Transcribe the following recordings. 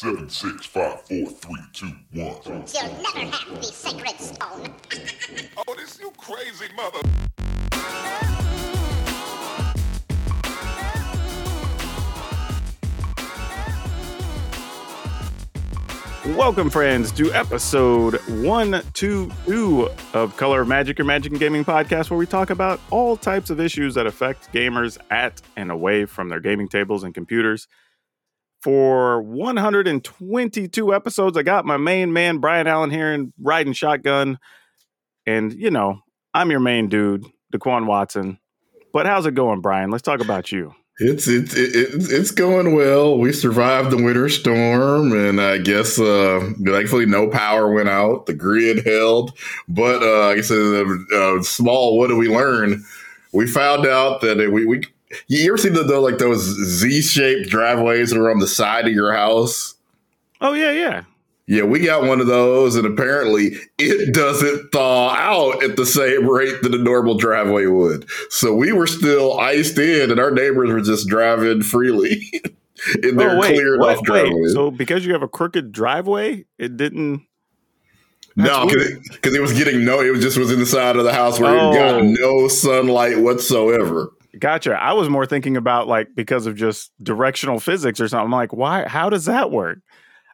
Seven, six, five, four, three, two, one. You'll never have the sacred stone. Oh, this you crazy mother. Welcome, friends, to episode 122 of Color of Magic, your Magic and Gaming podcast, where we talk about all types of issues that affect gamers at and away from their gaming tables and computers. For 122 episodes, I got my main man, Brian Allen, here and riding shotgun. And, you know, I'm your main dude, Daquan Watson. But how's it going, Brian? Let's talk about you. It's it's it's it's going well. We survived the winter storm, and I guess uh, thankfully no power went out. The grid held, but uh, I guess small. What did we learn? We found out that we we you ever see the, the like those Z shaped driveways that are on the side of your house? Oh, yeah, yeah. Yeah, we got one of those, and apparently it doesn't thaw out at the same rate that a normal driveway would. So we were still iced in, and our neighbors were just driving freely in their oh, wait, cleared what? off driveway. so because you have a crooked driveway, it didn't. no, because it, it was getting no, it was just was in the side of the house where Oh. it got oh. no sunlight whatsoever. Gotcha. I was more thinking about like because of just directional physics or something. I'm like, why? How does that work?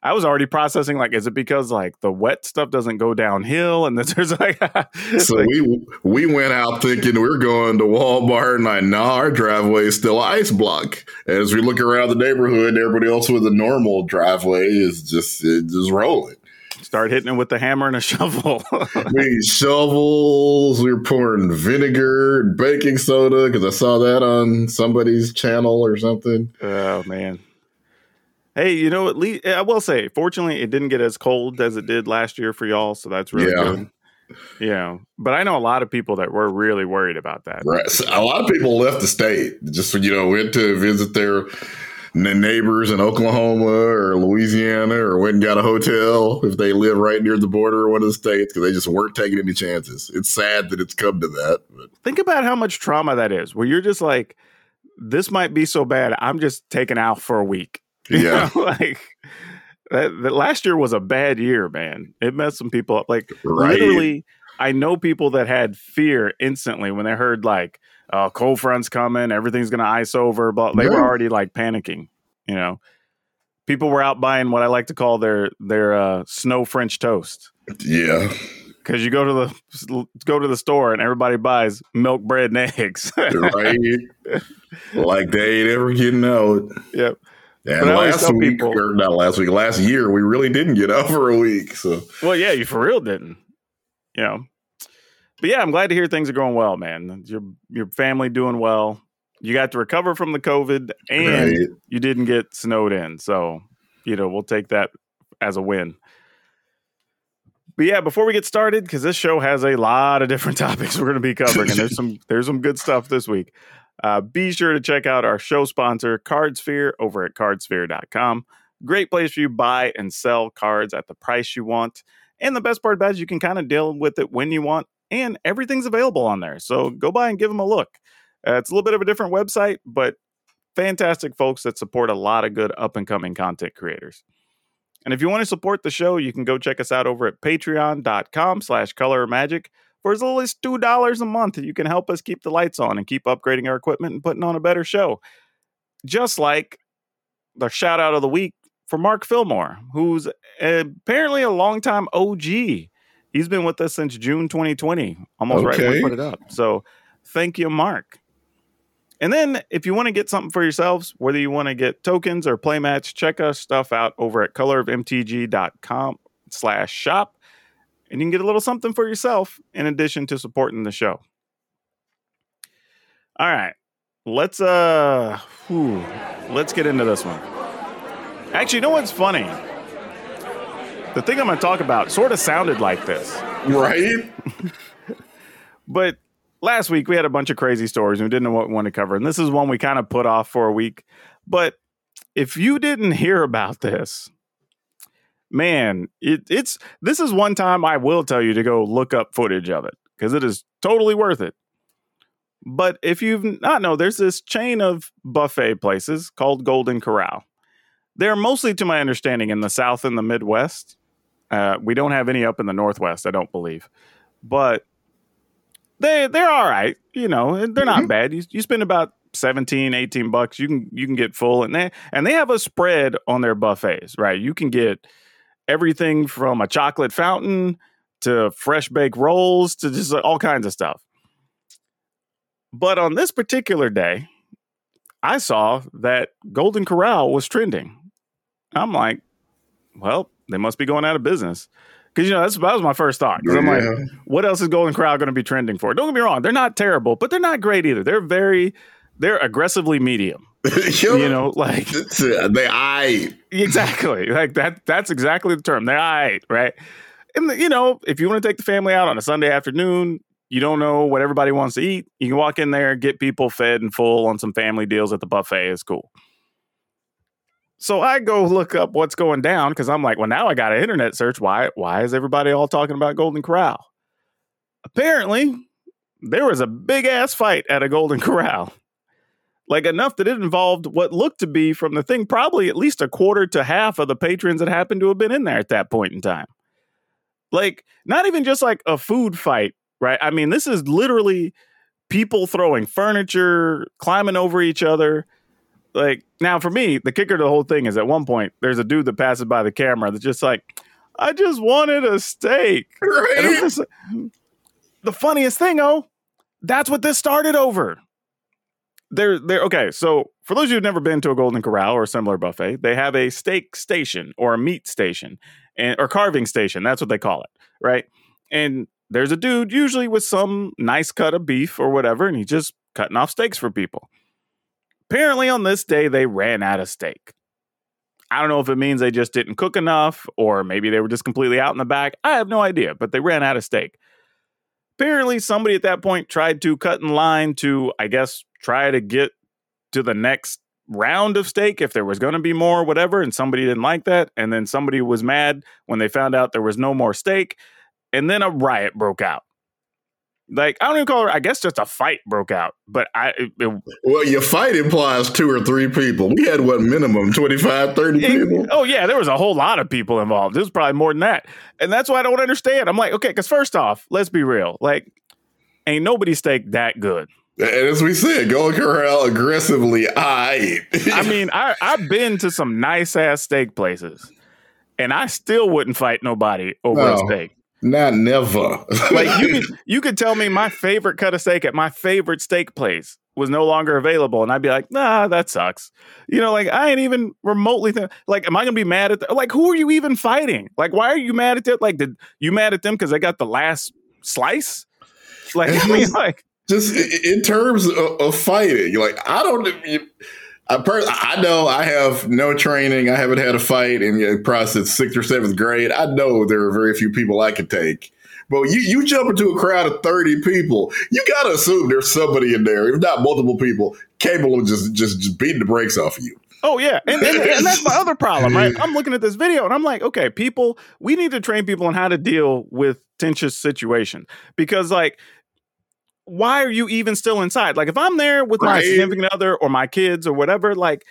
I was already processing like, is it because like the wet stuff doesn't go downhill and that there's like, So like, we we went out thinking we're going to Walmart, and like, nah, our driveway is still ice block. And as we look around the neighborhood, everybody else with a normal driveway is just it just rolling. Start hitting it with the hammer and a shovel. we shovels. We were pouring vinegar and baking soda because I saw that on somebody's channel or something. oh man. Hey, you know, at least I will say, fortunately, it didn't get as cold as it did last year for y'all, so that's really Yeah. good. Yeah, but I know a lot of people that were really worried about that. Right. So a lot of people left the state. Just you know, went to visit their neighbors in Oklahoma or Louisiana, or went and got a hotel if they live right near the border of one of the states because they just weren't taking any chances. It's sad that it's come to that. But think about how much trauma that is where you're just like this might be so bad i'm just taking out for a week You yeah, know, like that, that last year was a bad year man it messed some people up like Right. literally i know people that had fear instantly when they heard like uh, cold front's coming everything's gonna ice over but they were already like panicking you know people were out buying what i like to call their their uh, snow french toast yeah. because you go to the go to the store and everybody buys milk bread and eggs right. like they ain't ever getting out. Yep. And But last week, people- or not last week, last year, we really didn't get out for a week. So Well, yeah, you for real didn't. You know. But yeah, I'm glad to hear things are going well, man. Your your family doing well. You got to recover from the COVID and Right. you didn't get snowed in. So, you know, we'll take that as a win. But yeah, before we get started, because this show has a lot of different topics we're going to be covering, and there's some there's some good stuff this week. Uh, be sure to check out our show sponsor, CardSphere, over at cardsphere.com. Great place for you to buy and sell cards at the price you want. And the best part about it is you can kind of deal with it when you want, and everything's available on there. So go by and give them a look. Uh, it's a little bit of a different website, but fantastic folks that support a lot of good up and coming content creators. And if you want to support the show, you can go check us out over at patreon.com slash color magic. For as little as $2 a month, you can help us keep the lights on and keep upgrading our equipment and putting on a better show. Just like the shout out of the week for Mark Fillmore, who's apparently a longtime OG. He's been with us since June 2020, almost right when we put it up. So thank you, Mark. And then if you want to get something for yourselves, whether you want to get tokens or playmats, check our stuff out over at colorofmtg.com slash shop. And you can get a little something for yourself in addition to supporting the show. All right. Let's uh whew, let's get into this one. Actually, you know what's funny? The thing I'm gonna talk about sort of sounded like this. right. But last week we had a bunch of crazy stories and we didn't know what we wanted to cover. And this is one we kind of put off for a week. But if you didn't hear about this, man, it, it's this is one time I will tell you to go look up footage of it because it is totally worth it. But if you've not know, there's this chain of buffet places called Golden Corral. They're mostly, to my understanding, in the South and the Midwest. Uh, we don't have any up in the Northwest, I don't believe, but they they're all right. You know, they're not bad. You, you spend about 17 18 bucks you can you can get full. And they and they have a spread on their buffets right? You can get everything from a chocolate fountain to fresh baked rolls to just all kinds of stuff. But on this particular day i saw that golden corral was trending. I'm like well they must be going out of business because you know that's that was my first thought. Because I'm like, what else is Golden Corral going to be trending for? Don't get me wrong, they're not terrible, but they're not great either. They're very, they're aggressively medium. You know, like they I exactly like that. That's exactly the term. They're right, right? And you know, if you want to take the family out on a Sunday afternoon, you don't know what everybody wants to eat. You can walk in there, get people fed and full on some family deals at the buffet. It's cool. So I go look up what's going down because I'm like, well, now I got an internet search. Why? Why is everybody all talking about Golden Corral? Apparently, there was a big ass fight at a Golden Corral like enough that it involved what looked to be from the thing probably at least a quarter to half of the patrons that happened to have been in there at that point in time like not even just like a food fight right i mean this is literally people throwing furniture climbing over each other like now for me the kicker to the whole thing is at one point there's a dude that passes by the camera that's just like i just wanted a steak and right. just the funniest thing, oh, that's what this started over. They're they're okay. So for those of you who've never been to a Golden Corral or a similar buffet, they have a steak station or a meat station and or carving station. That's what they call it, right? And there's a dude usually with some nice cut of beef or whatever, and he's just cutting off steaks for people. Apparently, on this day, they ran out of steak. I don't know if it means they just didn't cook enough, or maybe they were just completely out in the back. I have no idea, but they ran out of steak. Apparently, somebody at that point tried to cut in line to, I guess, try to get to the next round of steak if there was going to be more, whatever. And somebody didn't like that. And then somebody was mad when they found out there was no more steak. And then a riot broke out. Like, I don't even call it, I guess just a fight broke out. But I, it, it- Well, your fight implies two or three people. We had what minimum 25, 30 people. oh yeah, there was a whole lot of people involved. There was probably more than that, and that's why I don't understand. I'm like, okay, because first off, let's be real. Like, ain't nobody steak that good. And as we said, Golden Corral aggressively I I mean, I I've been to some nice ass steak places, and I still wouldn't fight nobody over a steak. Not never. Like you could you could tell me my favorite cut of steak at my favorite steak place was no longer available, and I'd be like, nah, that sucks. You know, like I ain't even remotely th- like, am I gonna be mad at? The- like, who are you even fighting? Like, why are you mad at them? Like, did you mad at them because they got the last slice? Like, I mean, like, just in terms of, of fighting, like I don't. you- I, I know I have no training. I haven't had a fight in probably since sixth or seventh grade. I know there are very few people I could take. But you, you jump into a crowd of 30 people, you got to assume there's somebody in there, if not multiple people, capable of just, just, just beating the brakes off of you. Oh yeah, and, and, and that's my other problem, right? I'm looking at this video and I'm like, okay, people, we need to train people on how to deal with tensions situations because, like, why are you even still inside? Like, if I'm there with my significant other or my kids or whatever, like,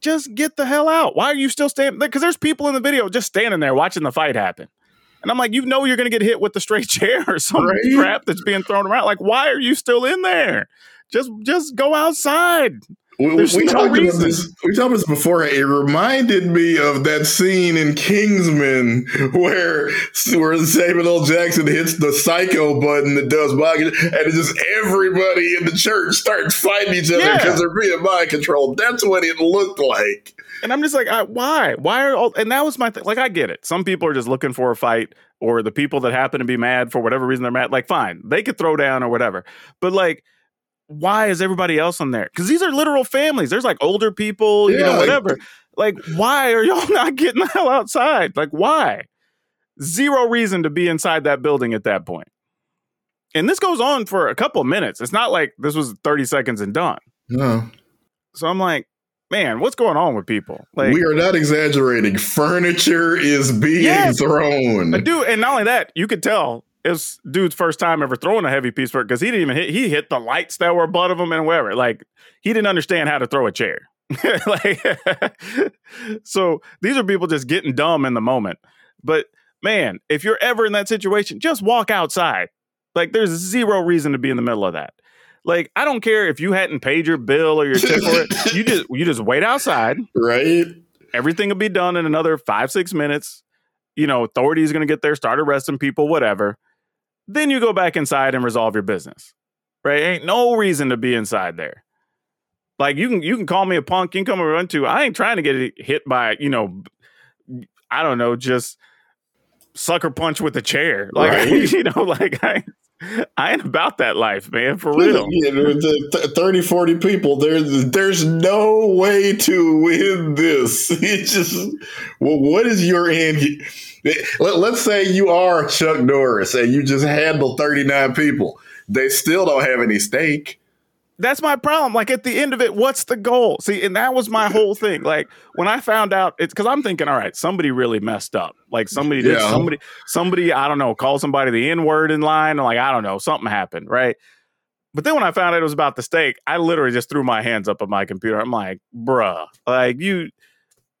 just get the hell out. Why are you still standing there? Because there's people in the video just standing there watching the fight happen. And I'm like, you know, you're going to get hit with the straight chair or some Right. crap that's being thrown around. Like, why are you still in there? Just, just go outside. We, we, no talked about this. We talked about this before. It reminded me of that scene in Kingsman where where Samuel L. Jackson hits the psycho button that does mind, and it's just everybody in the church starts fighting each other Yeah. because they're being mind controlled. That's what it looked like. And I'm just like, I, why? Why are all? And that was my thing. Like, I get it. Some people are just looking for a fight, or the people that happen to be mad for whatever reason they're mad. Like, fine, they could throw down or whatever. But like, why is everybody else on there? Because these are literal families. There's like older people, you know, whatever. Like, why are y'all not getting the hell outside? Like, why? Zero reason to be inside that building at that point. And this goes on for a couple of minutes. It's not like this was 30 seconds and done. No, So I'm like, man, what's going on with people? Like, we are not exaggerating. Furniture is being Yes. thrown. Dude, and not only that, you could tell it's dude's first time ever throwing a heavy piece for because he didn't even hit. He hit the lights that were above him and wherever. Like he didn't understand how to throw a chair. like, so these are people just getting dumb in the moment. But man, if you're ever in that situation, just walk outside. Like, there's zero reason to be in the middle of that. Like, I don't care if you hadn't paid your bill or your tip for it. You just you just wait outside. Right? Everything will be done in another five six minutes. You know, authorities going to get there, start arresting people, whatever. Then you go back inside and resolve your business. Right? Ain't no reason to be inside there. Like you can you can call me a punk, you can come run to. I ain't trying to get hit by you know, I don't know, just sucker punch with a chair. Like Right. you know, like I I ain't about that life, man, for real. Yeah, the th- 30, 40 people, there's there's no way to win this. It's just, well, what is your end? Let, let's say you are Chuck Norris and you just handle 39 people. They still don't have any steak. That's my problem. Like at the end of it, what's the goal? See, and that was my whole thing. Like when I found out, it's because I'm thinking, all right, somebody really messed up. Like somebody did Yeah. somebody, somebody, I don't know, call somebody the N word in line, or like I don't know, something happened, right? But then when I found out it was about the steak, I literally just threw my hands up at my computer. I'm like, bruh, like you,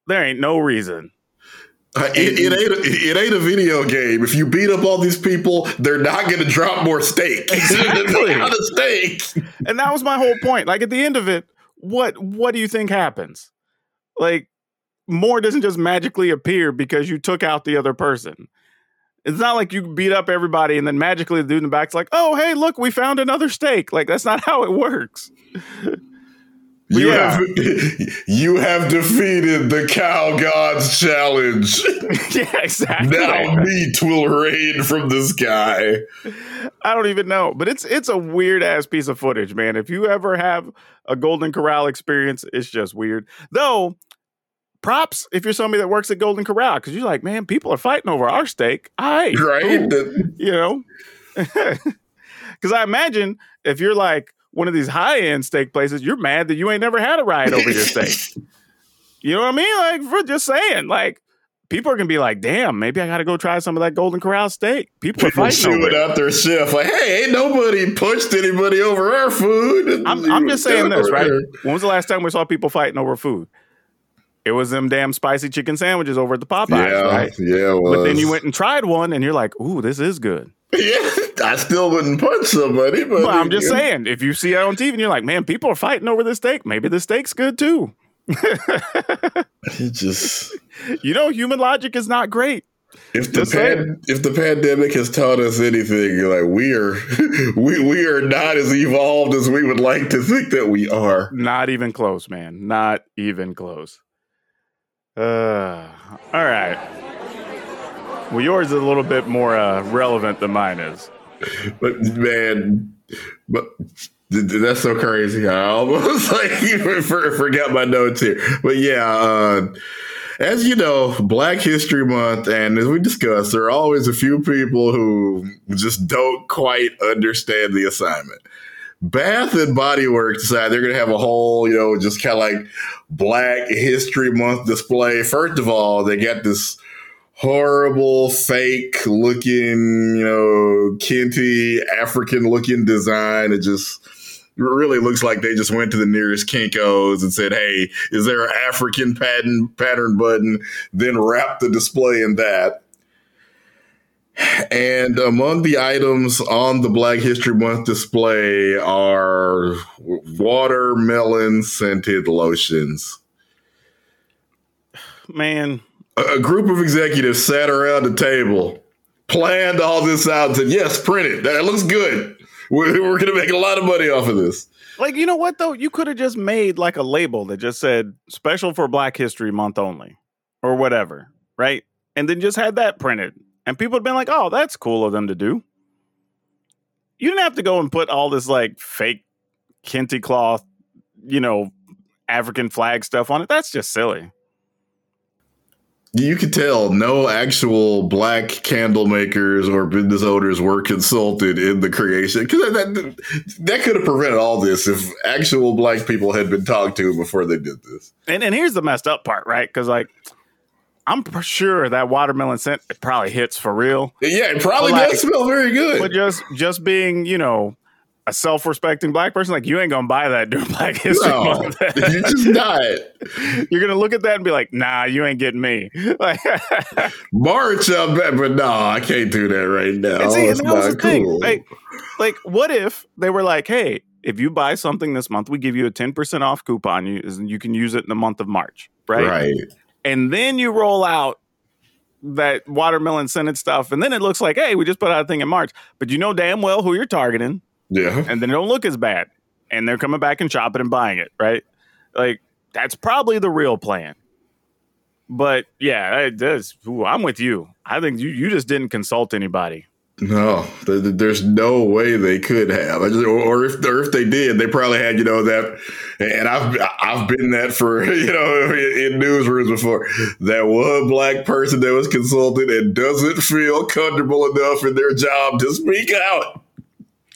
there ain't no reason. Uh, It, it, ain't a, it ain't a video game. If you beat up all these people, they're not going to drop more steak. Exactly. Not a steak. And that was my whole point. Like at the end of it, what what do you think happens? Like more doesn't just magically appear because you took out the other person. It's not like you beat up everybody and then magically the dude in the back's like, "Oh, hey, look, we found another steak." Like that's not how it works. You Yeah. have you have defeated the cow gods challenge. yeah, exactly. now meat will rain from the sky. I don't even know, but it's it's a weird ass piece of footage, man. If you ever have a Golden Corral experience, it's just weird. Though, props if you're somebody that works at Golden Corral because you're like, man, people are fighting over our steak. I Right? You know, because I imagine if you're like one of these high end steak places, you're mad that you ain't never had a riot over your steak. You know what I mean? Like, for just saying, like. People are gonna be like, "Damn, maybe I got to go try some of that Golden Corral steak." People are fighting over it. out their chef like, hey, ain't nobody punched anybody over our food. I'm, I'm just saying this, right? When was the last time we saw people fighting over food? It was them damn spicy chicken sandwiches over at the Popeyes, Yeah, right? yeah. But then you went and tried one, and you're like, "Ooh, this is good." Yeah, I still wouldn't punch somebody, but I'm just saying, if you see it on TV and you're like, "Man, people are fighting over this steak," maybe the steak's good too. It just You know, human logic is not great. if the pan, if the pandemic has taught us anything, you're like we are we we are not as evolved as we would like to think that we are. Not even close, man. Not even close. Uh, all right. Well, yours is a little bit more uh, relevant than mine is. But man, but th- th- that's so crazy. I almost like for, forgot my notes here. But yeah, uh, as you know, Black History Month, and as we discussed, there are always a few people who just don't quite understand the assignment. Bath and Body Works decide they're going to have a whole, you know, just kind of like Black History Month display. First of all, they got this horrible, fake looking, you know, kente African looking design. It just really looks like they just went to the nearest Kinkos and said, "Hey, is there an African pattern pattern button?" Then wrap the display in that. And among the items on the Black History Month display are watermelon scented lotions. Man, a group of executives sat around the table, planned all this out, and said, "Yes, print it. That looks good. We're, we're going to make a lot of money off of this." like you know what though? You could have just made like a label that just said "Special for Black History Month only" or whatever, right? And then just had that printed, and people had been like, "Oh, that's cool of them to do." You didn't have to go and put all this like fake kente cloth, you know, African flag stuff on it. That's just silly. You could tell no actual black candle makers or business owners were consulted in the creation because that, that, that could have prevented all this if actual black people had been talked to before they did this. And and here's the messed up part, right? Because like, I'm sure that watermelon scent it probably hits for real. Yeah, it probably Like- does smell very good. but just just being you know a self-respecting black person, like you ain't gonna buy that during Black History No, Month. you're just not. You're gonna look at that and be like, "Nah, you ain't getting me." Like, March up, but no, I can't do that right now. and see, and that was the not thing. Like, like, what if they were like, "Hey, if you buy something this month, we give you a ten percent off coupon. You you can use it in the month of March, right? right. And then you roll out that watermelon scented stuff, and then it looks like, hey, we just put out a thing in March, but you know damn well who you're targeting, Yeah. and then it don't look as bad, and they're coming back and shopping and buying it, right? Like that's probably the real plan. But yeah, it does. Ooh, I'm with you. I think you you just didn't consult anybody. No, th- th- there's no way they could have. I just, or, if or if they did, they probably had you know that. And I've I've been that for you know in newsrooms before. That one black person that was consulted and doesn't feel comfortable enough in their job to speak out.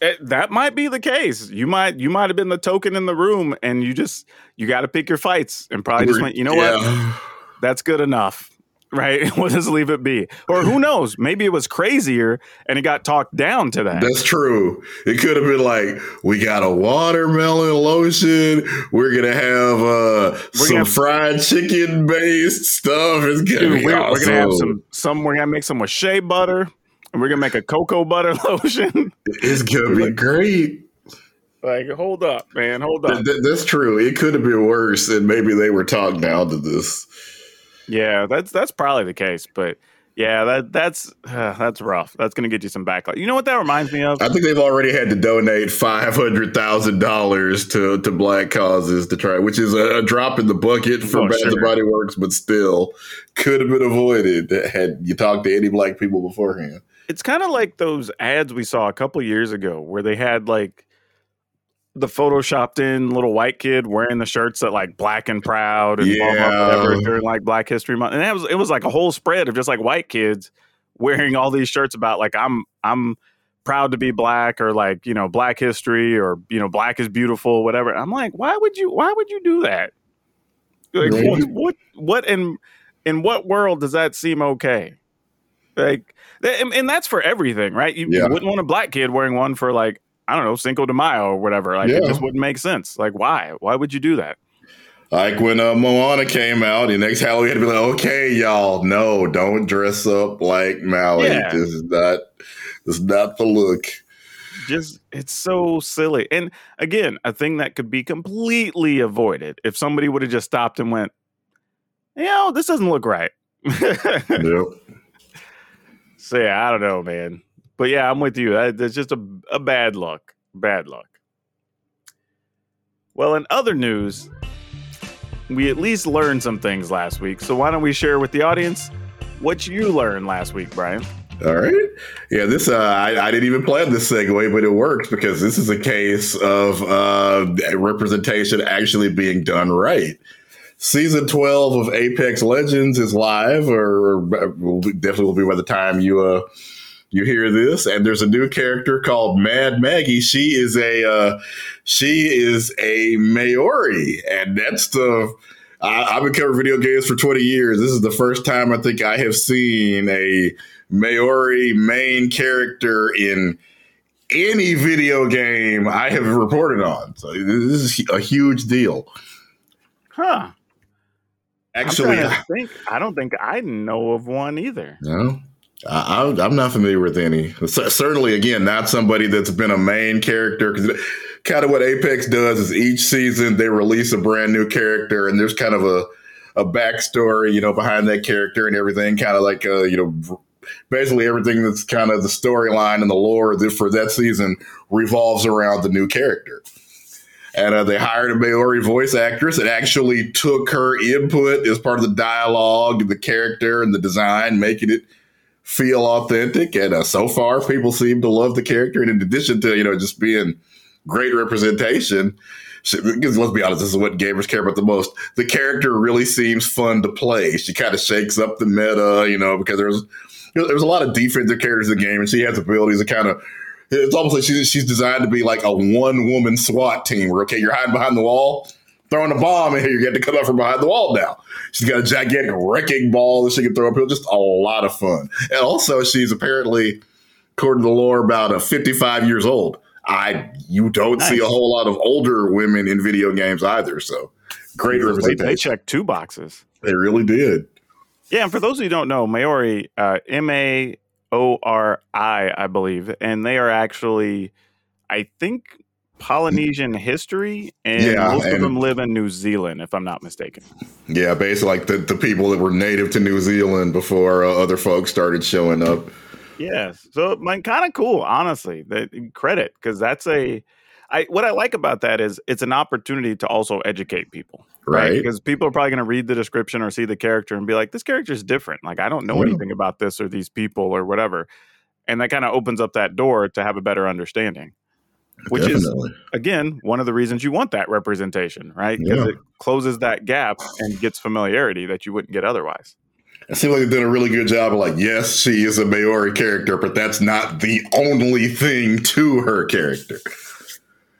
It- that might be the case. You might you might have been the token in the room, and you just you got to pick your fights, and probably just went. You know what? That's good enough. Right? we'll just leave it be. Or who knows? Maybe it was crazier and it got talked down to that. That's true. It could have been like, we got a watermelon lotion. We're gonna have uh, some gonna- fried chicken based stuff. It's gonna Dude, be we're, we're gonna have some some we're gonna make some with shea butter we're gonna make a cocoa butter lotion. It's gonna be great. like, hold up, man, hold up. Th- th- that's true. It could have been worse, and maybe they were talked down to this. Yeah, that's that's probably the case, but yeah, that that's uh, that's rough. That's gonna get you some backlash. You know what that reminds me of? I think they've already had to donate five hundred thousand dollars to to black causes to try, which is a, a drop in the bucket for Oh, Bath sure. Body Works, but still could have been avoided had you talked to any black people beforehand. It's kind of like those ads we saw a couple years ago where they had like the photoshopped in little white kid wearing the shirts that like black and proud and blah, blah, Yeah. whatever during like Black History Month. And that was it was like a whole spread of just like white kids wearing all these shirts about like I'm I'm proud to be black or like, you know, black history or you know, black is beautiful, whatever. And I'm like, why would you why would you do that? Like Right. what what what in in what world does that seem okay? Like and, and that's for everything, right? You, you wouldn't want a black kid wearing one for like I don't know Cinco de Mayo or whatever. Like it just wouldn't make sense. Like why? Why would you do that? Like when uh, Moana came out, the next Halloween had to be like, okay, y'all, no, don't dress up like Maui. Yeah. This is not, this is not the look. Just it's so silly. And again, a thing that could be completely avoided if somebody would have just stopped and went, you know, this doesn't look right. Yep. So yeah, I don't know, man. But yeah, I'm with you. That's just a, a bad luck. Bad luck. Well, in other news, we at least learned some things last week. So why don't we share with the audience what you learned last week, Brian? All right. Yeah, this uh, I, I didn't even plan this segue, but it works because this is a case of uh, representation actually being done right. Season twelve of Apex Legends is live, or will be- definitely will be by the time you uh, you hear this. And there's a new character called Mad Maggie. She is a uh, she is a Maori, and that's the. I, I've been covering video games for 20 years. This is the first time I think I have seen a Maori main character in any video game I have reported on. So this is a huge deal. Huh. Actually, to think. I don't think I know of one either. no, I, I, I'm not familiar with any. C- certainly, again, not somebody that's been a main character. Because kind of what Apex does is each season they release a brand new character, and there's kind of a a backstory, you know, behind that character and everything. Kind of like uh, you know, basically everything that's kind of the storyline and the lore for that season revolves around the new character. And uh, they hired a Maori voice actress and actually took her input as part of the dialogue, the character, and the design, making it feel authentic. And uh, so far, people seem to love the character. And in addition to you know just being great representation, because let's be honest, this is what gamers care about the most. The character really seems fun to play. She kind of shakes up the meta, you know, because there's there's a lot of defensive characters in the game, and she has abilities to kind of. It's almost like she's, she's designed to be like a one woman SWAT team where, okay, you're hiding behind the wall, throwing a bomb, and here you get to come out from behind the wall now. She's got a gigantic wrecking ball that she can throw up. Here, just a lot of fun. And also, she's apparently, according to the lore, about uh, 55 years old. I you don't see a whole lot of older women in video games either. So great They, they representation. checked two boxes. They really did. Yeah, and for those of you who don't know, Maori, uh, M A O R I, I believe, and they are actually, I think, Polynesian history, and Yeah, most of them live in New Zealand, if I'm not mistaken. Yeah, basically like the, the people that were native to New Zealand before uh, other folks started showing up. Yes, so like kind of cool, honestly. That credit because that's a, I what I like about that is it's an opportunity to also educate people. Right. Because people are probably going to read the description or see the character and be like, this character is different. Like, I don't know Yeah. anything about this or these people or whatever. And that kind of opens up that door to have a better understanding, which is, again, one of the reasons you want that representation, right? Because Yeah. it closes that gap and gets familiarity that you wouldn't get otherwise. It seems like they've done a really good job of like, yes, she is a Maori character, but that's not the only thing to her character.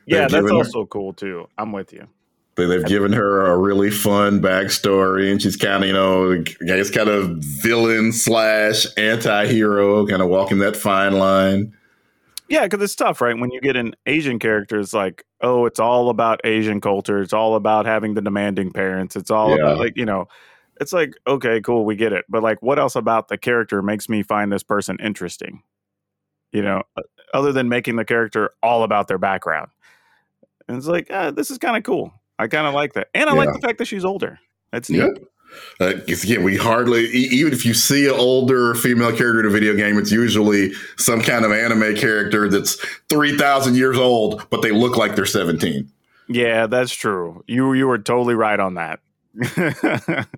Yeah, that's given her- also cool too. I'm with you. They, they've given her a really fun backstory, and she's kind of, you know, I guess kind of villain slash anti hero, kind of walking that fine line. Yeah, because it's tough, right? When you get an Asian character, it's like, oh, it's all about Asian culture. It's all about having the demanding parents. It's all Yeah. about like, you know, it's like, okay, cool, we get it. But like, what else about the character makes me find this person interesting? You know, other than making the character all about their background. And it's like, ah, this is kind of cool. I kind of like that, and I like the fact that she's older. That's neat. Yep. Uh, yeah, we hardly, e- even if you see an older female character in a video game, it's usually some kind of anime character that's 3,000 years old, but they look like they're 17. Yeah, that's true. You you were totally right on that.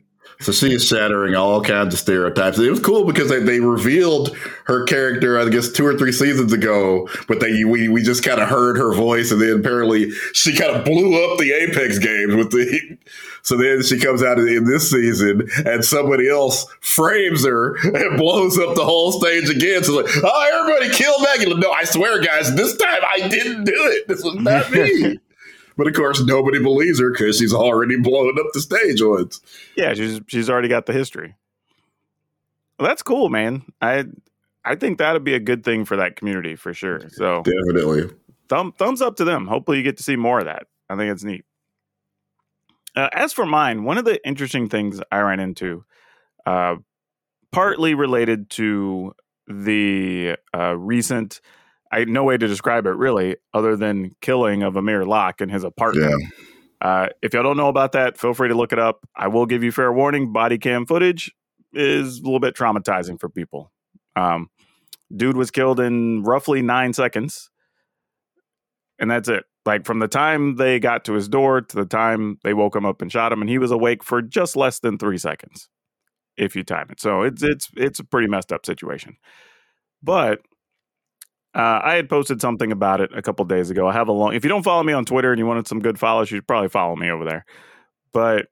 So she is shattering all kinds of stereotypes. It was cool because they, they revealed her character, I guess, two or three seasons ago, but they we, we just kind of heard her voice, and then apparently she kind of blew up the Apex games with the. So then she comes out in, this season, and somebody else frames her and blows up the whole stage again. So like, oh, everybody kill Maggie. No, I swear, guys, this time I didn't do it. This was not me. But of course, nobody believes her because she's already blown up the stage once. Yeah, she's she's already got the history. Well, that's cool, man. I I think that'd be a good thing for that community for sure. So Definitely. thumb, thumbs up to them. Hopefully, you get to see more of that. I think it's neat. Uh, as for mine, one of the interesting things I ran into, uh, partly related to the uh, recent, I no way to describe it really, other than killing of Amir Locke in his apartment. Uh, if y'all don't know about that, feel free to look it up. I will give you fair warning. Body cam footage is a little bit traumatizing for people. Um, dude was killed in roughly nine seconds, and that's it. Like from the time they got to his door to the time they woke him up and shot him, and he was awake for just less than three seconds, if you time it. So it's it's it's a pretty messed up situation. But uh, I had posted something about it a couple days ago. I have a long. If you don't follow me on Twitter and you wanted some good follows, you should probably follow me over there. But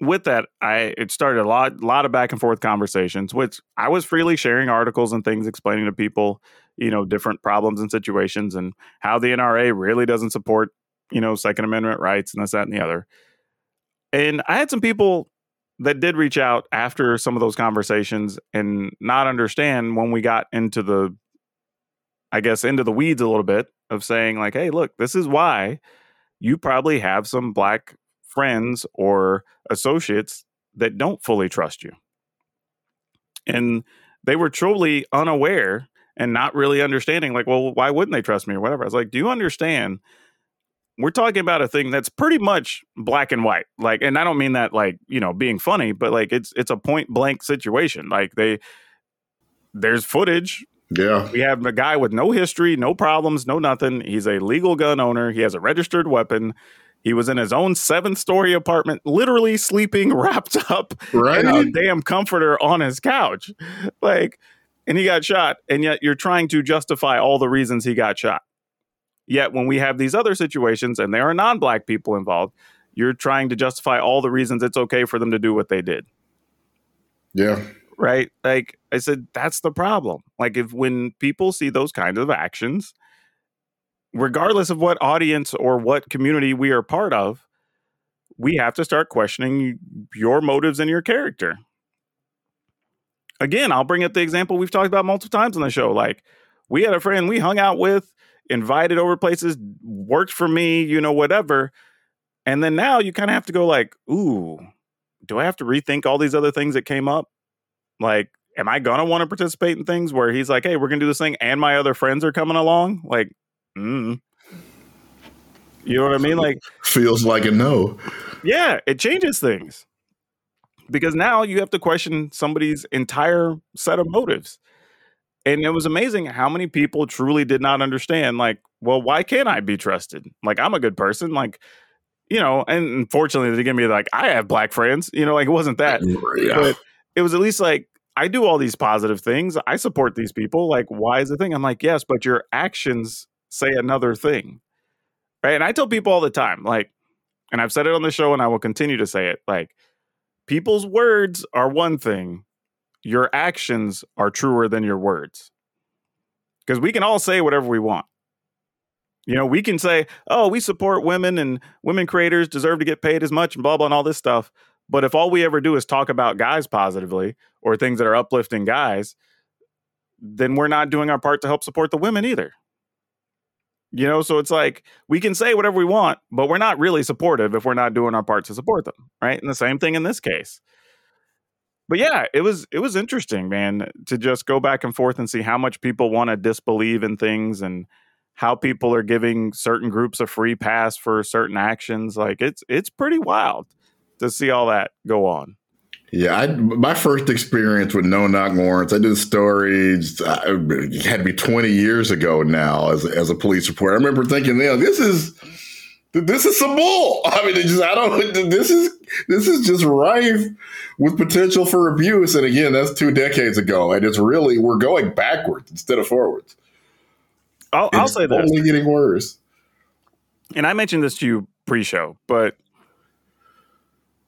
with that, I it started a lot, a lot of back and forth conversations, which I was freely sharing articles and things, explaining to people, you know, different problems and situations, and how the NRA really doesn't support, you know, Second Amendment rights and this, that, and the other. And I had some people that did reach out after some of those conversations and not understand when we got into the I guess, into the weeds a little bit of saying, like, hey, look, this is why you probably have some black friends or associates that don't fully trust you. And they were truly unaware and not really understanding, like, well, why wouldn't they trust me or whatever? I was like, do you understand? We're talking about a thing that's pretty much black and white. Like, and I don't mean that like, you know, being funny, but like it's it's a point blank situation. Like they there's footage Yeah. we have a guy with no history, no problems, no nothing. He's a legal gun owner. He has a registered weapon. He was in his own seventh story apartment, literally sleeping wrapped up Right. in a damn comforter on his couch. Like, and he got shot. And yet you're trying to justify all the reasons he got shot. Yet when we have these other situations and there are non black people involved, you're trying to justify all the reasons it's okay for them to do what they did Yeah. Right? Like I said, that's the problem. Like if when people see those kinds of actions, regardless of what audience or what community we are part of, we have to start questioning your motives and your character. Again, I'll bring up the example we've talked about multiple times on the show. Like we had a friend we hung out with invited over places, worked for me, you know, whatever. And then now you kind of have to go like, ooh, do I have to rethink all these other things that came up? Like, am I gonna want to participate in things where he's like, hey, we're gonna do this thing and my other friends are coming along? Like, mm. you know what I mean? Like, Feels like a no. yeah, it changes things because now you have to question somebody's entire set of motives. And it was amazing how many people truly did not understand, like, well, why can't I be trusted? Like, I'm a good person. Like, you know, and unfortunately, they give me like, I have black friends, you know, like it wasn't that, Yeah. but it was at least like, I do all these positive things. I support these people. Like, why is the thing? I'm like, yes, but your actions say another thing. Right. And I tell people all the time, like, and I've said it on the show and I will continue to say it, like, people's words are one thing, your actions are truer than your words. Because we can all say whatever we want. You know, we can say, oh, we support women and women creators deserve to get paid as much and blah, blah, and all this stuff. But if all we ever do is talk about guys positively or things that are uplifting guys, then we're not doing our part to help support the women either. You know, so it's like we can say whatever we want, but we're not really supportive if we're not doing our part to support them, right? And the same thing in this case. But yeah, it was it was interesting, man, to just go back and forth and see how much people want to disbelieve in things and how people are giving certain groups a free pass for certain actions. Like it's it's pretty wild to see all that go on. Yeah, I, my first experience with no knock warrants, I did stories, uh, it had to be 20 years ago now as, as a police reporter. I remember thinking, yeah, this is, this is some bull. I mean, just, I don't, this is, this is just rife with potential for abuse. And again, that's two decades ago. And it's really, we're going backwards instead of forwards. I'll, I'll say this, Only getting worse. and I mentioned this to you pre-show, but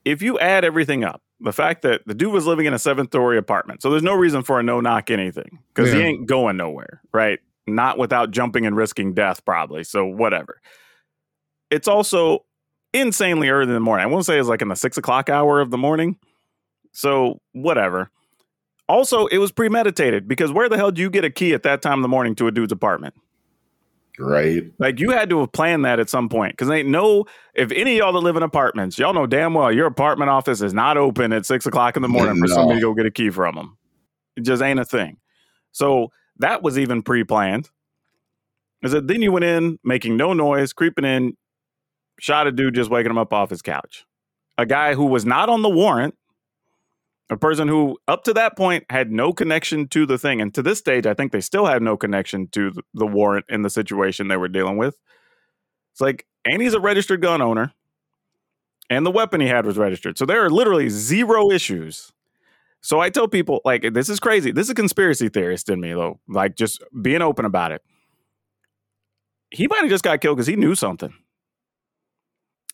if you add everything up, the fact that the dude was living in a seven-story apartment, so there's no reason for a no-knock anything because he ain't going nowhere, right? Not without jumping and risking death, probably. So whatever. It's also insanely early in the morning. I won't say it's like in the six o'clock hour of the morning. So whatever. Also, it was premeditated because where the hell do you get a key at that time of the morning to a dude's apartment? Right. Like you had to have planned that at some point because ain't no if any of y'all that live in apartments, y'all know damn well your apartment office is not open at six o'clock in the morning for somebody to go get a key from them. It just ain't a thing. So that was even pre-planned. Is that then you went in making no noise, creeping in, shot a dude just waking him up off his couch. A guy who was not on the warrant, a person who up to that point had no connection to the thing. And to this stage, I think they still have no connection to the warrant in the situation they were dealing with. It's like, and he's a registered gun owner, and the weapon he had was registered. So there are literally zero issues. So I tell people, like, this is crazy. This is a conspiracy theorist in me, though. Like, just being open about it. He might have just got killed because he knew something.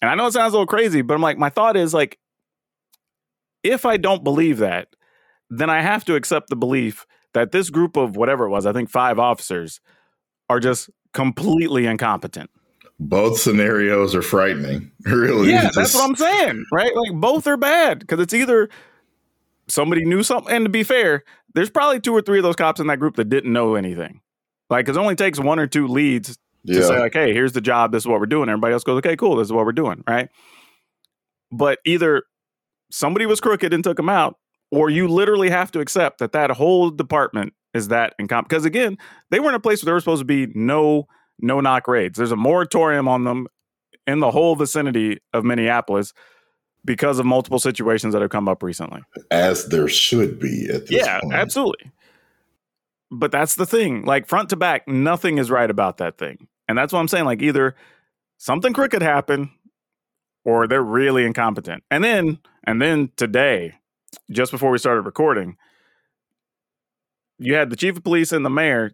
And I know it sounds a little crazy, but I'm like, my thought is like, if I don't believe that, then I have to accept the belief that this group of whatever it was, I think five officers, are just completely incompetent. Both scenarios are frightening. Really. Yeah, It's that's what I'm saying, right? Like both are bad because it's either somebody knew something, and to be fair, there's probably two or three of those cops in that group that didn't know anything. Like, it only takes one or two leads to Yeah. say, like, hey, here's the job, this is what we're doing. Everybody else goes, okay, cool, this is what we're doing, right? But either somebody was crooked and took them out, or you literally have to accept that that whole department is that incompetent. Because again, they were in a place where there were supposed to be no no knock raids. There's a moratorium on them in the whole vicinity of Minneapolis because of multiple situations that have come up recently. as there should be at this point. Yeah, point. absolutely. But that's the thing. Like front to back, nothing is right about that thing. And that's what I'm saying. Like either something crooked happened or they're really incompetent. And then and then today, just before we started recording, you had the chief of police and the mayor,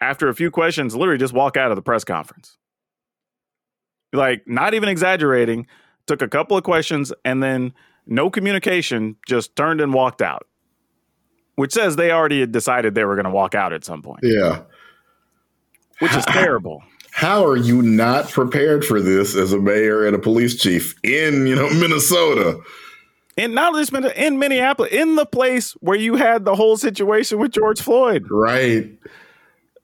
after a few questions, literally just walk out of the press conference. Like, not even exaggerating, took a couple of questions and then no communication, just turned and walked out which says they already had decided they were going to walk out at some point, Yeah. which is terrible. How are you not prepared for this as a mayor and a police chief in, you know, Minnesota? And not only just Min- in Minneapolis, in the place where you had the whole situation with George Floyd, Right.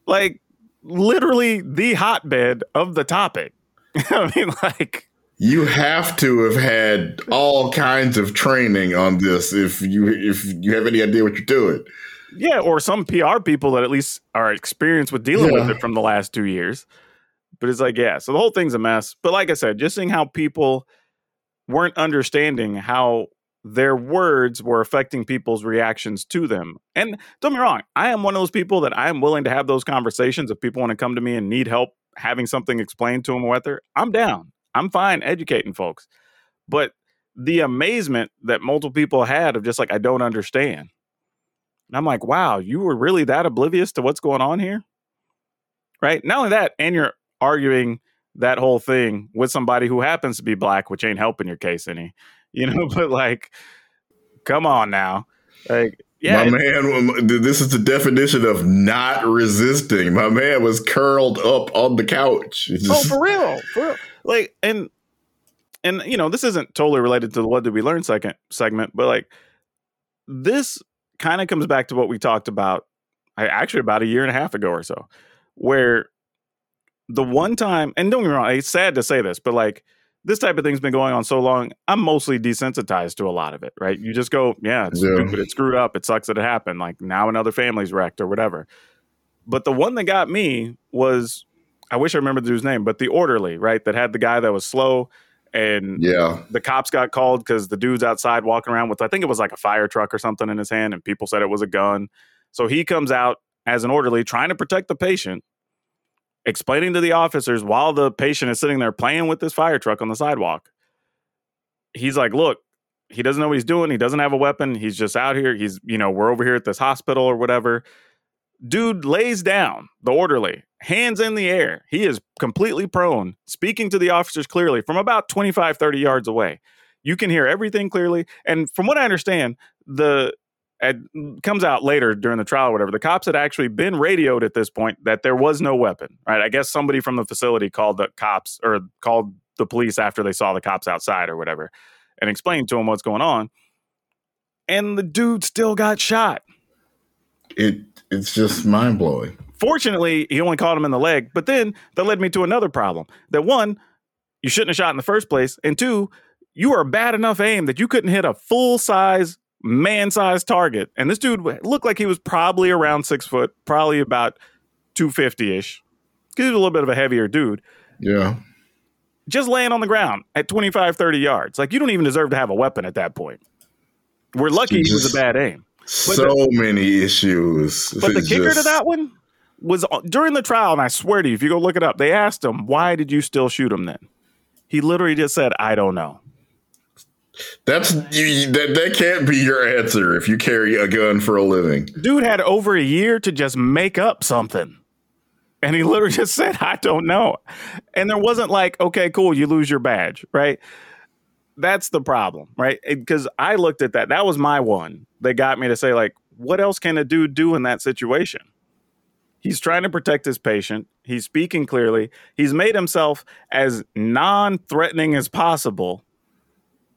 like literally the hotbed of the topic. I mean, like you have to have had all kinds of training on this if you if you have any idea what you're doing. Yeah, or some PR people that at least are experienced with dealing yeah. with it from the last two years. But it's like, yeah, so the whole thing's a mess. But like I said, just seeing how people weren't understanding how their words were affecting people's reactions to them. And don't me wrong, I am one of those people that I am willing to have those conversations. If people want to come to me and need help having something explained to them, whether I'm down. I'm fine educating folks. But the amazement that multiple people had of just like, I don't understand. And I'm like, wow, you were really that oblivious to what's going on here? Right? Not only that, and you're arguing that whole thing with somebody who happens to be black, which ain't helping your case any, you know, but like, come on now. Like, yeah. My man, this is the definition of not resisting. My man was curled up on the couch. oh, for real, for real. Like, and and you know, this isn't totally related to the "What Did We Learn" second segment, but like, this kind of comes back to what we talked about, actually about a year and a half ago or so, where the one time, and don't get me wrong, it's sad to say this, but like this type of thing's been going on so long, I'm mostly desensitized to a lot of it, right? You just go, yeah, it's yeah. stupid, it's screwed up, it sucks that it happened. Like now another family's wrecked or whatever. But the one that got me was I wish I remember the dude's name, but the orderly, right? That had the guy that was slow and yeah, the cops got called because the dude's outside walking around with I think it was like a fire truck or something in his hand, and people said it was a gun. So he comes out as an orderly trying to protect the patient explaining to the officers while the patient is sitting there playing with this fire truck on the sidewalk. He's like, look, he doesn't know what he's doing. He doesn't have a weapon. He's just out here. He's, you know, we're over here at this hospital or whatever. Dude lays down, the orderly, hands in the air. He is completely prone, speaking to the officers clearly from about 25, 30 yards away. You can hear everything clearly. And from what I understand, the it comes out later during the trial or whatever, the cops had actually been radioed at this point that there was no weapon, right? I guess somebody from the facility called the cops or called the police after they saw the cops outside or whatever and explained to them what's going on. And the dude still got shot. It it's just mind blowing. Fortunately, he only caught him in the leg, but then that led me to another problem. That one, you shouldn't have shot in the first place, and two, you are bad enough aim that you couldn't hit a full size man-sized target, and this dude looked like he was probably around six foot, probably about two fifty ish. He's a little bit of a heavier dude. Yeah. Just laying on the ground at 25, 30 yards. Like you don't even deserve to have a weapon at that point. We're lucky he was a bad aim. But so the, many issues. But the kicker just... to that one was uh, during the trial, and I swear to you, if you go look it up, they asked him, "Why did you still shoot him then?" He literally just said, "I don't know." That's you, that. That can't be your answer if you carry a gun for a living. Dude had over a year to just make up something, and he literally just said, "I don't know." And there wasn't like, "Okay, cool, you lose your badge," right? That's the problem, right? Because I looked at that. That was my one They got me to say, like, what else can a dude do in that situation? He's trying to protect his patient. He's speaking clearly. He's made himself as non threatening as possible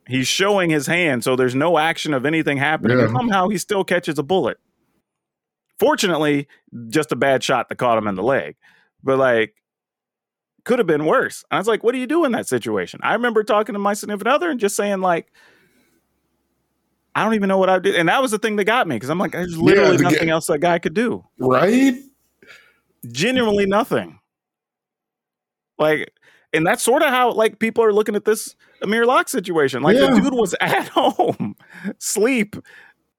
He's showing his hand, so there's no action of anything happening. Yeah. Somehow he still catches a bullet. Fortunately, just a bad shot that caught him in the leg. But like, could have been worse. I was like, what do you do in that situation? I remember talking to my significant other and just saying, like, I don't even know what I did. And that was the thing that got me because I'm like, there's literally yeah, nothing else that guy could do. Right? Genuinely nothing. Like, and that's sort of how like people are looking at this Amir Locke situation. Like yeah. the dude was at home, sleep,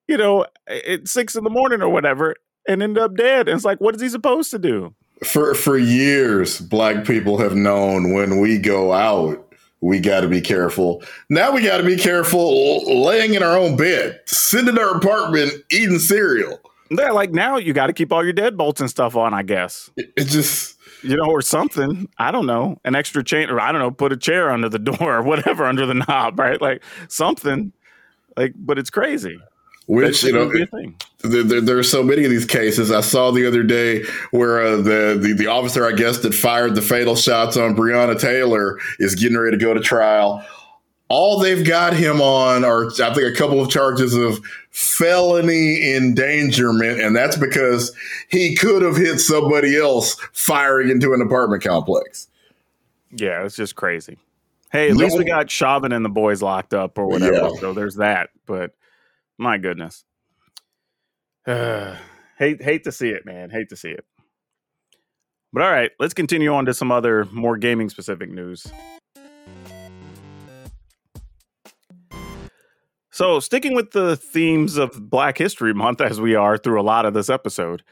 you know, at six in the morning or whatever, and ended up dead. And it's like, what is he supposed to do? For for years, black people have known when we go out, we got to be careful. Now we got to be careful laying in our own bed, sitting in our apartment, eating cereal. They're like, now you got to keep all your deadbolts and stuff on. I guess it just you know, or something. I don't know, an extra chain, or I don't know, put a chair under the door or whatever under the knob, right? Like something. Like, but it's crazy. Which you know, there, there, there, are so many of these cases. I saw the other day where uh, the, the the officer, I guess, that fired the fatal shots on Breonna Taylor is getting ready to go to trial. All they've got him on are, I think, a couple of charges of felony endangerment, and that's because he could have hit somebody else firing into an apartment complex. Yeah, it's just crazy. Hey, at least we got Chauvin and the boys locked up or whatever. Yeah. So there's that. But my goodness. Uh, hate hate to see it, man. Hate to see it. But all right, let's continue on to some other more gaming specific news. So, sticking with the themes of Black History Month as we are through a lot of this episode,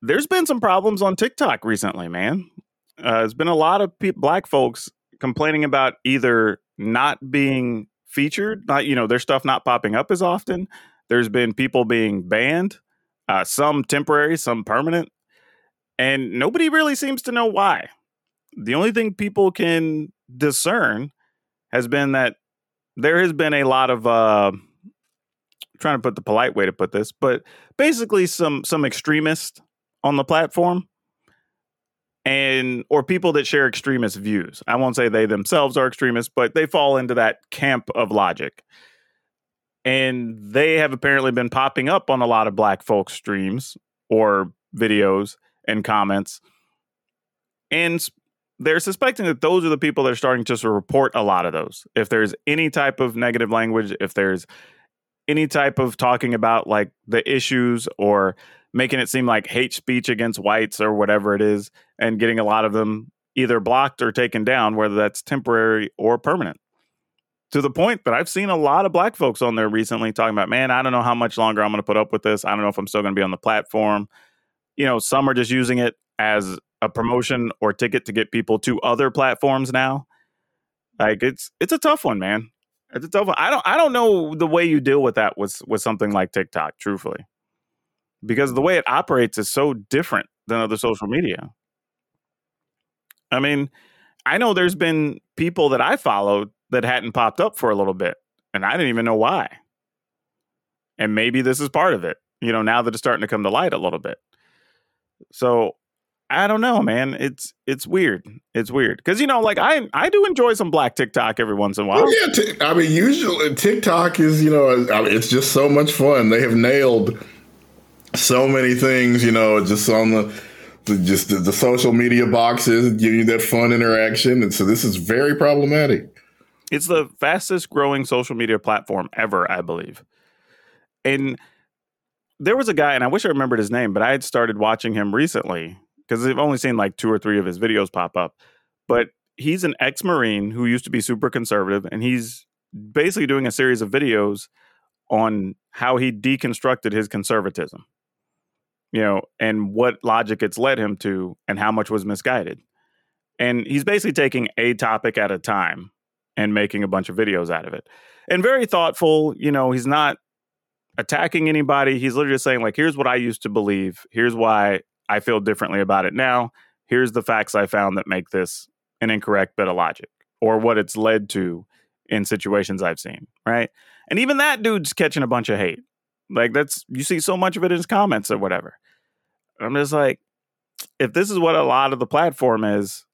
there's been some problems on TikTok recently, man. Uh, there's been a lot of pe- black folks complaining about either not being featured, not you know their stuff not popping up as often. There's been people being banned, uh, some temporary, some permanent, and nobody really seems to know why. The only thing people can discern has been that there has been a lot of uh, trying to put the polite way to put this, but basically some some extremists on the platform and or people that share extremist views. I won't say they themselves are extremists, but they fall into that camp of logic. And they have apparently been popping up on a lot of black folk streams or videos and comments. And they're suspecting that those are the people that are starting to report a lot of those. If there's any type of negative language, if there's any type of talking about like the issues or making it seem like hate speech against whites or whatever it is, and getting a lot of them either blocked or taken down, whether that's temporary or permanent. To the point that I've seen a lot of black folks on there recently talking about, man, I don't know how much longer I'm going to put up with this. I don't know if I'm still going to be on the platform. You know, some are just using it as a promotion or ticket to get people to other platforms now. Like it's it's a tough one, man. It's a tough one. I don't I don't know the way you deal with that with with something like TikTok, truthfully. Because the way it operates is so different than other social media. I mean, I know there's been people that I followed that hadn't popped up for a little bit, and I didn't even know why. And maybe this is part of it, you know, now that it's starting to come to light a little bit. So I don't know, man. It's it's weird. It's weird because you know, like I I do enjoy some black TikTok every once in a while. Well, yeah, t- I mean, usually TikTok is, you know, I mean, it's just so much fun. They have nailed so many things, you know, just on the, the just the, the social media boxes, giving you that fun interaction. And so this is very problematic. It's the fastest growing social media platform ever, I believe. And there was a guy, and I wish I remembered his name, but I had started watching him recently because I've only seen like two or three of his videos pop up. But he's an ex Marine who used to be super conservative, and he's basically doing a series of videos on how he deconstructed his conservatism, you know, and what logic it's led him to, and how much was misguided. And he's basically taking a topic at a time and making a bunch of videos out of it. And very thoughtful, you know, he's not attacking anybody. He's literally saying, like, here's what I used to believe. Here's why I feel differently about it now. Here's the facts I found that make this an incorrect bit of logic or what it's led to in situations I've seen. Right. And even that dude's catching a bunch of hate. Like, that's, you see so much of it in his comments or whatever. I'm just like, if this is what a lot of the platform is,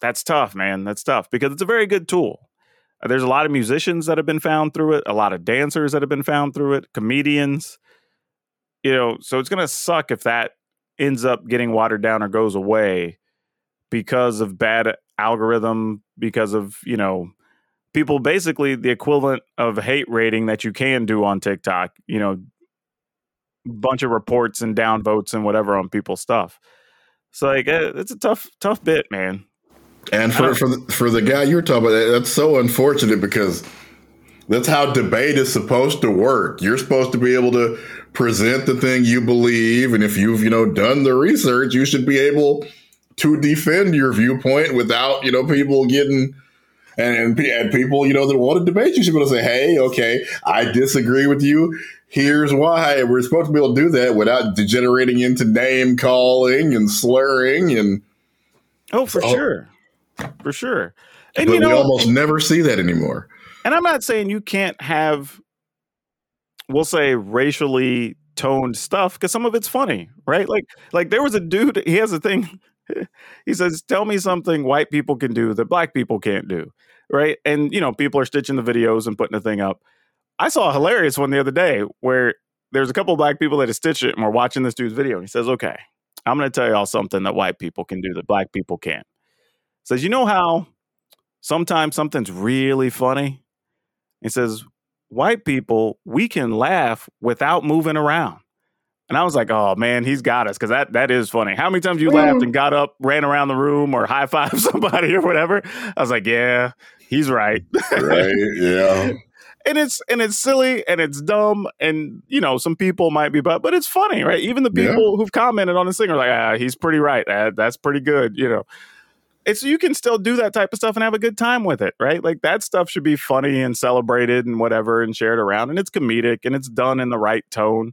that's tough, man. That's tough because it's a very good tool. There's a lot of musicians that have been found through it, a lot of dancers that have been found through it, comedians. You know, so it's going to suck if that ends up getting watered down or goes away because of bad algorithm, because of, you know, people basically the equivalent of hate rating that you can do on TikTok, you know, bunch of reports and downvotes and whatever on people's stuff. So like eh, it's a tough tough bit, man. And for for the, for the guy you're talking about, that's so unfortunate because that's how debate is supposed to work. You're supposed to be able to present the thing you believe, and if you've you know done the research, you should be able to defend your viewpoint without you know people getting. And, and, and people, you know, that want to debate, you should be able to say, "Hey, okay, I disagree with you. Here's why." We're supposed to be able to do that without degenerating into name calling and slurring and Oh, for Oh. sure. For sure. And but you know, we almost never see that anymore. And I'm not saying you can't have we'll say racially toned stuff because some of it's funny, right? Like like there was a dude, he has a thing. he says, Tell me something white people can do that black people can't do. Right. And you know, people are stitching the videos and putting the thing up. I saw a hilarious one the other day where there's a couple of black people that have stitched it and we're watching this dude's video he says, Okay, I'm gonna tell y'all something that white people can do that black people can't. Says, you know how sometimes something's really funny? He says, White people, we can laugh without moving around. And I was like, oh man, he's got us because that that is funny. How many times you laughed and got up, ran around the room, or high five somebody or whatever? I was like, yeah, he's right. right? Yeah. and it's and it's silly and it's dumb and you know some people might be but but it's funny right even the Yeah. people who've commented on this thing are like ah he's pretty right Ah, that's pretty good you know it's you can still do that type of stuff and have a good time with it right? Like that stuff should be funny and celebrated and whatever and shared around and it's comedic and it's done in the right tone.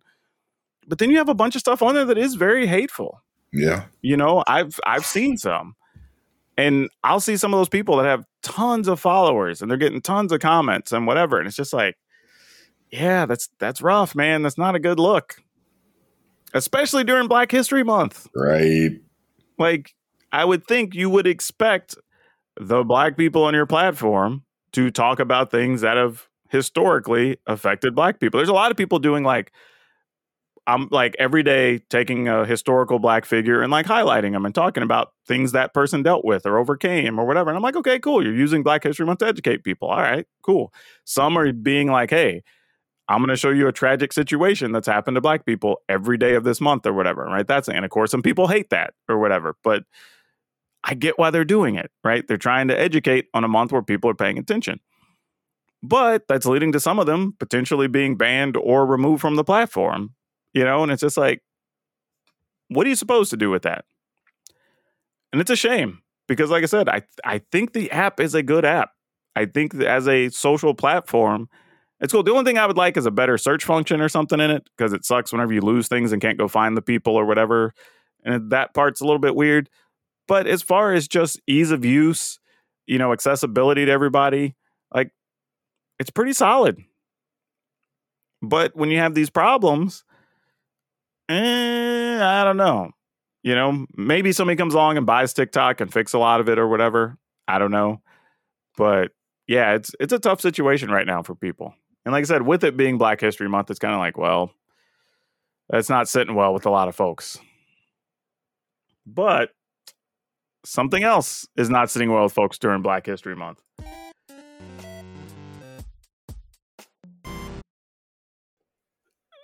But then you have a bunch of stuff on there that is very hateful. Yeah. you know i've i've seen some. And i'll see some of those people that have tons of followers and they're getting tons of comments and whatever and it's just like yeah that's that's rough man. That's not a good look. Especially during black history month. Right. like i would think you would expect the black people on your platform to talk about things that have historically affected black people. There's a lot of people doing like i'm like every day taking a historical black figure and like highlighting them and talking about things that person dealt with or overcame or whatever. And i'm like okay cool. You're using black history month to educate people. All right cool. Some are being like hey I'm going to show you a tragic situation that's happened to black people every day of this month or whatever, right? That's and of course some people hate that or whatever, but I get why they're doing it, right? They're trying to educate on a month where people are paying attention. But that's leading to some of them potentially being banned or removed from the platform, you know, and it's just like what are you supposed to do with that? And it's a shame because like I said, I I think the app is a good app. I think as a social platform, it's cool. The only thing I would like is a better search function or something in it because it sucks whenever you lose things and can't go find the people or whatever. And that part's a little bit weird. But as far as just ease of use, you know, accessibility to everybody, like it's pretty solid. But when you have these problems, eh, I don't know. You know, maybe somebody comes along and buys TikTok and fix a lot of it or whatever. I don't know. But yeah, it's it's a tough situation right now for people. And like I said, with it being Black History Month, it's kind of like, well, that's not sitting well with a lot of folks. But something else is not sitting well with folks during Black History Month.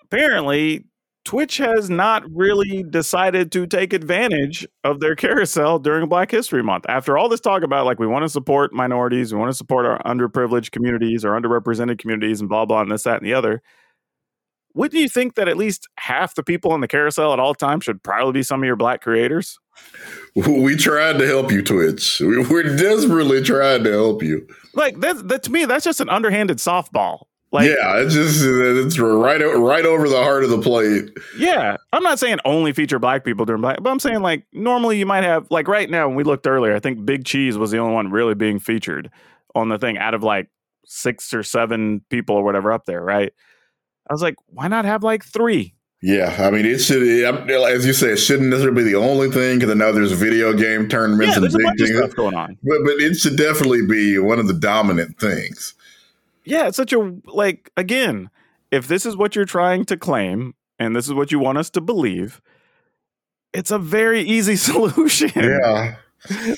Apparently, Twitch has not really decided to take advantage of their carousel during Black History Month. After all this talk about, like, we want to support minorities, we want to support our underprivileged communities or underrepresented communities, and blah, blah, and this, that, and the other. Wouldn't you think that at least half the people on the carousel at all times should probably be some of your black creators? We tried to help you, Twitch. We- We're desperately trying to help you. Like that, that to me, that's just an underhanded softball. Like, yeah, it's just it's right right over the heart of the plate. Yeah, I'm not saying only feature black people during black, but I'm saying like normally you might have like right now when we looked earlier, I think Big Cheese was the only one really being featured on the thing out of like six or seven people or whatever up there, right? I was like, why not have like three? Yeah, I mean, it should, as you say, it shouldn't necessarily be the only thing because I know there's video game tournaments Yeah, and big things, stuff going on. but but it should definitely be one of the dominant things. Yeah, it's such a like again, if this is what you're trying to claim and this is what you want us to believe, it's a very easy solution. Yeah,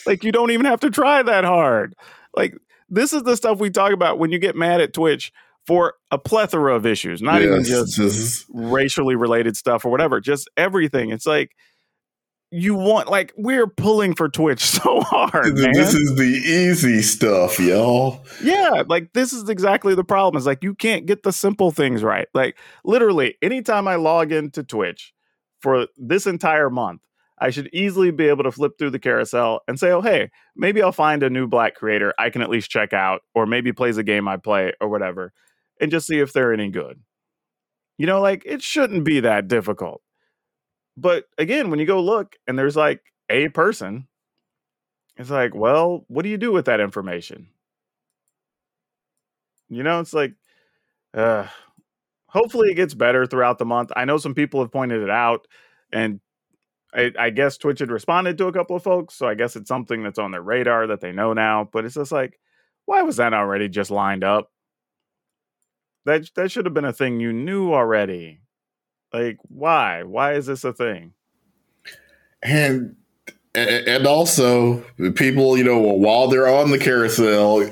like you don't even have to try that hard. Like this is the stuff we talk about when you get mad at Twitch for a plethora of issues, not even just just racially related stuff or whatever, just everything. It's like you want like we're pulling for Twitch so hard, man. this is the easy stuff, y'all. Yeah, like this is exactly the problem. Is like you can't get the simple things right. Like literally, anytime I log into Twitch for this entire month, I should easily be able to flip through the carousel and say, "Oh, hey, maybe I'll find a new black creator I can at least check out, or maybe plays a game I play or whatever, and just see if they're any good." You know, like it shouldn't be that difficult. But again, when you go look and there's like a person, it's like, well, what do you do with that information? You know, it's like, uh, hopefully it gets better throughout the month. I know some people have pointed it out, and I, I guess Twitch had responded to a couple of folks, so I guess it's something that's on their radar that they know now. But it's just like, why was that already just lined up? That that should have been a thing you knew already. Like, why? Why is this a thing? And and also people, you know, while they're on the carousel,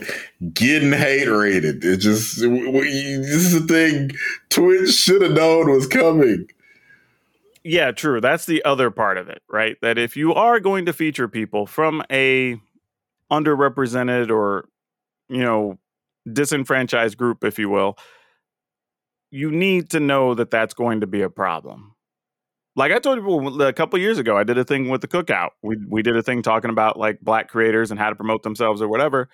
getting hate rated. It just this is the thing Twitch should have known was coming. Yeah, true. That's the other part of it, right? That if you are going to feature people from a underrepresented or you know disenfranchised group, if you will, you need to know that that's going to be a problem. Like I told you a couple years ago, I did a thing with the cookout. We we did a thing talking about like black creators and how to promote themselves or whatever.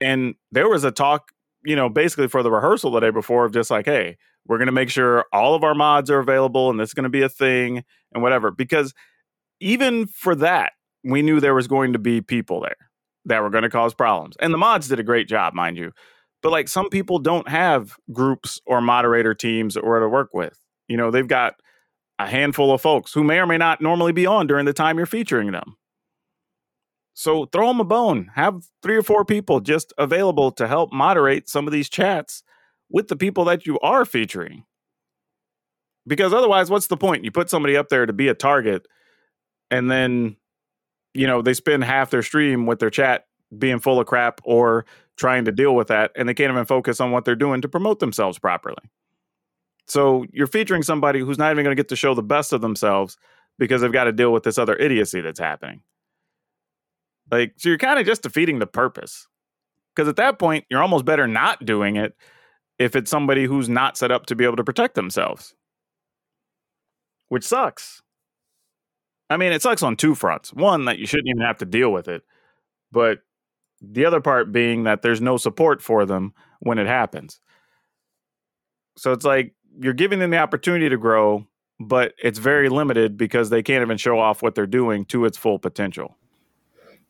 And there was a talk, you know, basically for the rehearsal the day before of just like, hey, we're going to make sure all of our mods are available and this is going to be a thing and whatever. Because even for that, we knew there was going to be people there that were going to cause problems. And the mods did a great job, mind you. But like some people don't have groups or moderator teams or to work with. You know, they've got a handful of folks who may or may not normally be on during the time you're featuring them. So throw them a bone. Have three or four people just available to help moderate some of these chats with the people that you are featuring. Because otherwise, what's the point? You put somebody up there to be a target, and then, you know, they spend half their stream with their chat being full of crap or trying to deal with that, and they can't even focus on what they're doing to promote themselves properly. So you're featuring somebody who's not even going to get to show the best of themselves because they've got to deal with this other idiocy that's happening. Like, so you're kind of just defeating the purpose. Because at that point, you're almost better not doing it if it's somebody who's not set up to be able to protect themselves, which sucks. I mean, it sucks on two fronts. One, that you shouldn't even have to deal with it. But the other part being that there's no support for them when it happens. So it's like you're giving them the opportunity to grow, but it's very limited because they can't even show off what they're doing to its full potential.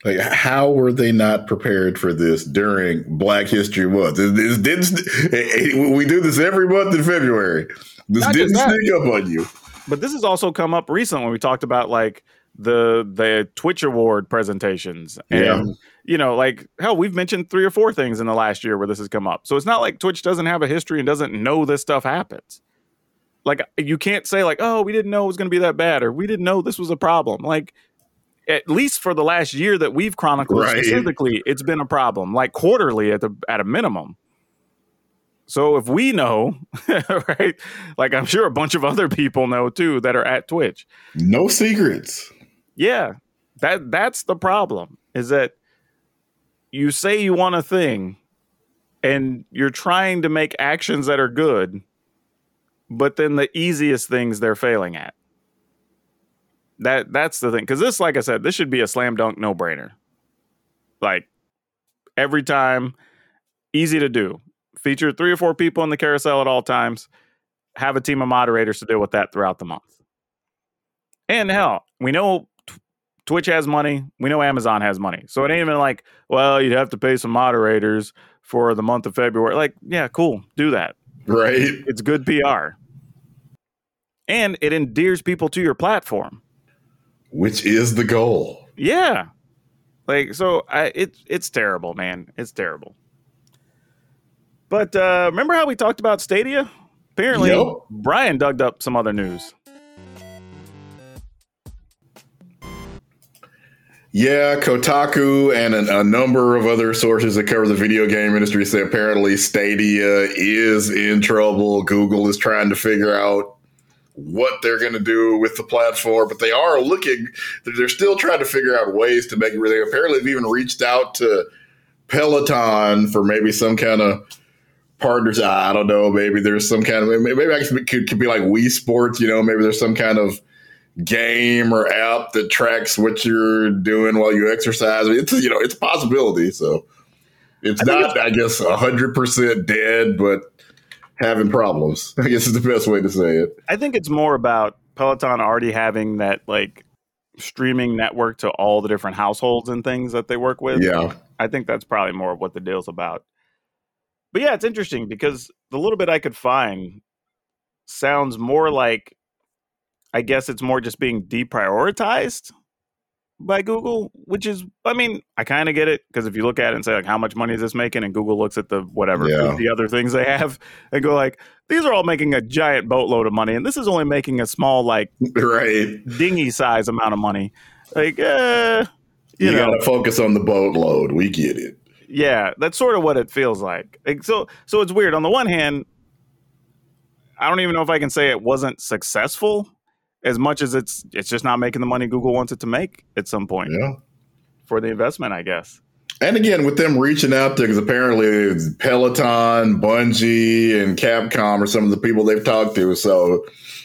Like, how were they not prepared for this during Black History Month? This, this didn't. Eh, eh, we do this every month in February. This not didn't sneak up on you. But this has also come up recently when we talked about like the the Twitch Award presentations, and yeah. you know, like hell, we've mentioned three or four things in the last year where this has come up. So it's not like Twitch doesn't have a history and doesn't know this stuff happens. Like you can't say like, oh, we didn't know it was going to be that bad, or we didn't know this was a problem. Like at least for the last year that we've chronicled right. specifically, it's been a problem, like quarterly at the at a minimum. So if we know, right, like I'm sure a bunch of other people know too that are at Twitch. No secrets. Yeah. That that's the problem. Is that you say you want a thing and you're trying to make actions that are good, but then the easiest things they're failing at. That that's the thing. Because this, like I said, this should be a slam dunk no brainer. Like every time, easy to do. Feature three or four people in the carousel at all times. Have a team of moderators to deal with that throughout the month. And hell, we know Twitch has money. We know Amazon has money. So it ain't even like, well, you'd have to pay some moderators for the month of February. Like, yeah, cool. Do that. Right. It's good PR. And it endears people to your platform which is the goal. Yeah. Like so I it's it's terrible, man. It's terrible. But uh remember how we talked about Stadia? Apparently yep. Brian dug up some other news. Yeah, Kotaku and a, a, number of other sources that cover the video game industry say apparently Stadia is in trouble. Google is trying to figure out what they're going to do with the platform, but they are looking, they're still trying to figure out ways to make it really. Apparently, they've even reached out to Peloton for maybe some kind of partners. I don't know. Maybe there's some kind of, maybe I could, could be like Wii Sports, you know, maybe there's some kind of game or app that tracks what you're doing while you exercise. It's, you know, it's a possibility. So it's I not, it's, I guess, 100% dead, but having problems. I guess is the best way to say it. I think it's more about Peloton already having that like streaming network to all the different households and things that they work with. Yeah. I think that's probably more of what the deal's about. But yeah, it's interesting because the little bit I could find sounds more like I guess it's more just being deprioritized by Google, which is, I mean, I kind of get it because if you look at it and say like, how much money is this making, and Google looks at the whatever Yeah. the other things they have, and go like, these are all making a giant boatload of money, and this is only making a small like Right. dinghy size amount of money. Like, uh, you, You, know, gotta focus on the boatload. We get it. yeah, that's sort of what it feels like. Like, So, so it's weird. On the one hand, I don't even know if I can say it wasn't successful as much as it's it's just not making the money Google wants it to make at some point Yeah. for the investment, I guess. And again, with them reaching out there, because apparently it's Peloton, Bungie, and Capcom are some of the people they've talked to. So,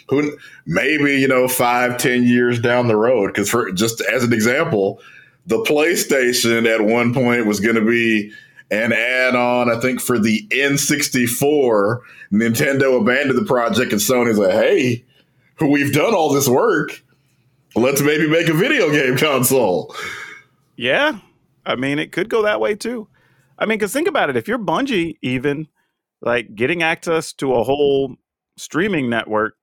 who maybe you know five, ten years down the road? Because for just as an example, the PlayStation at one point was going to be an add-on, I think, for the N64. Nintendo abandoned the project, and Sony's like, "Hey, we've done all this work. Let's maybe make a video game console." Yeah, I mean, it could go that way too. I mean, because think about it. If you're Bungie, even like getting access to a whole streaming network,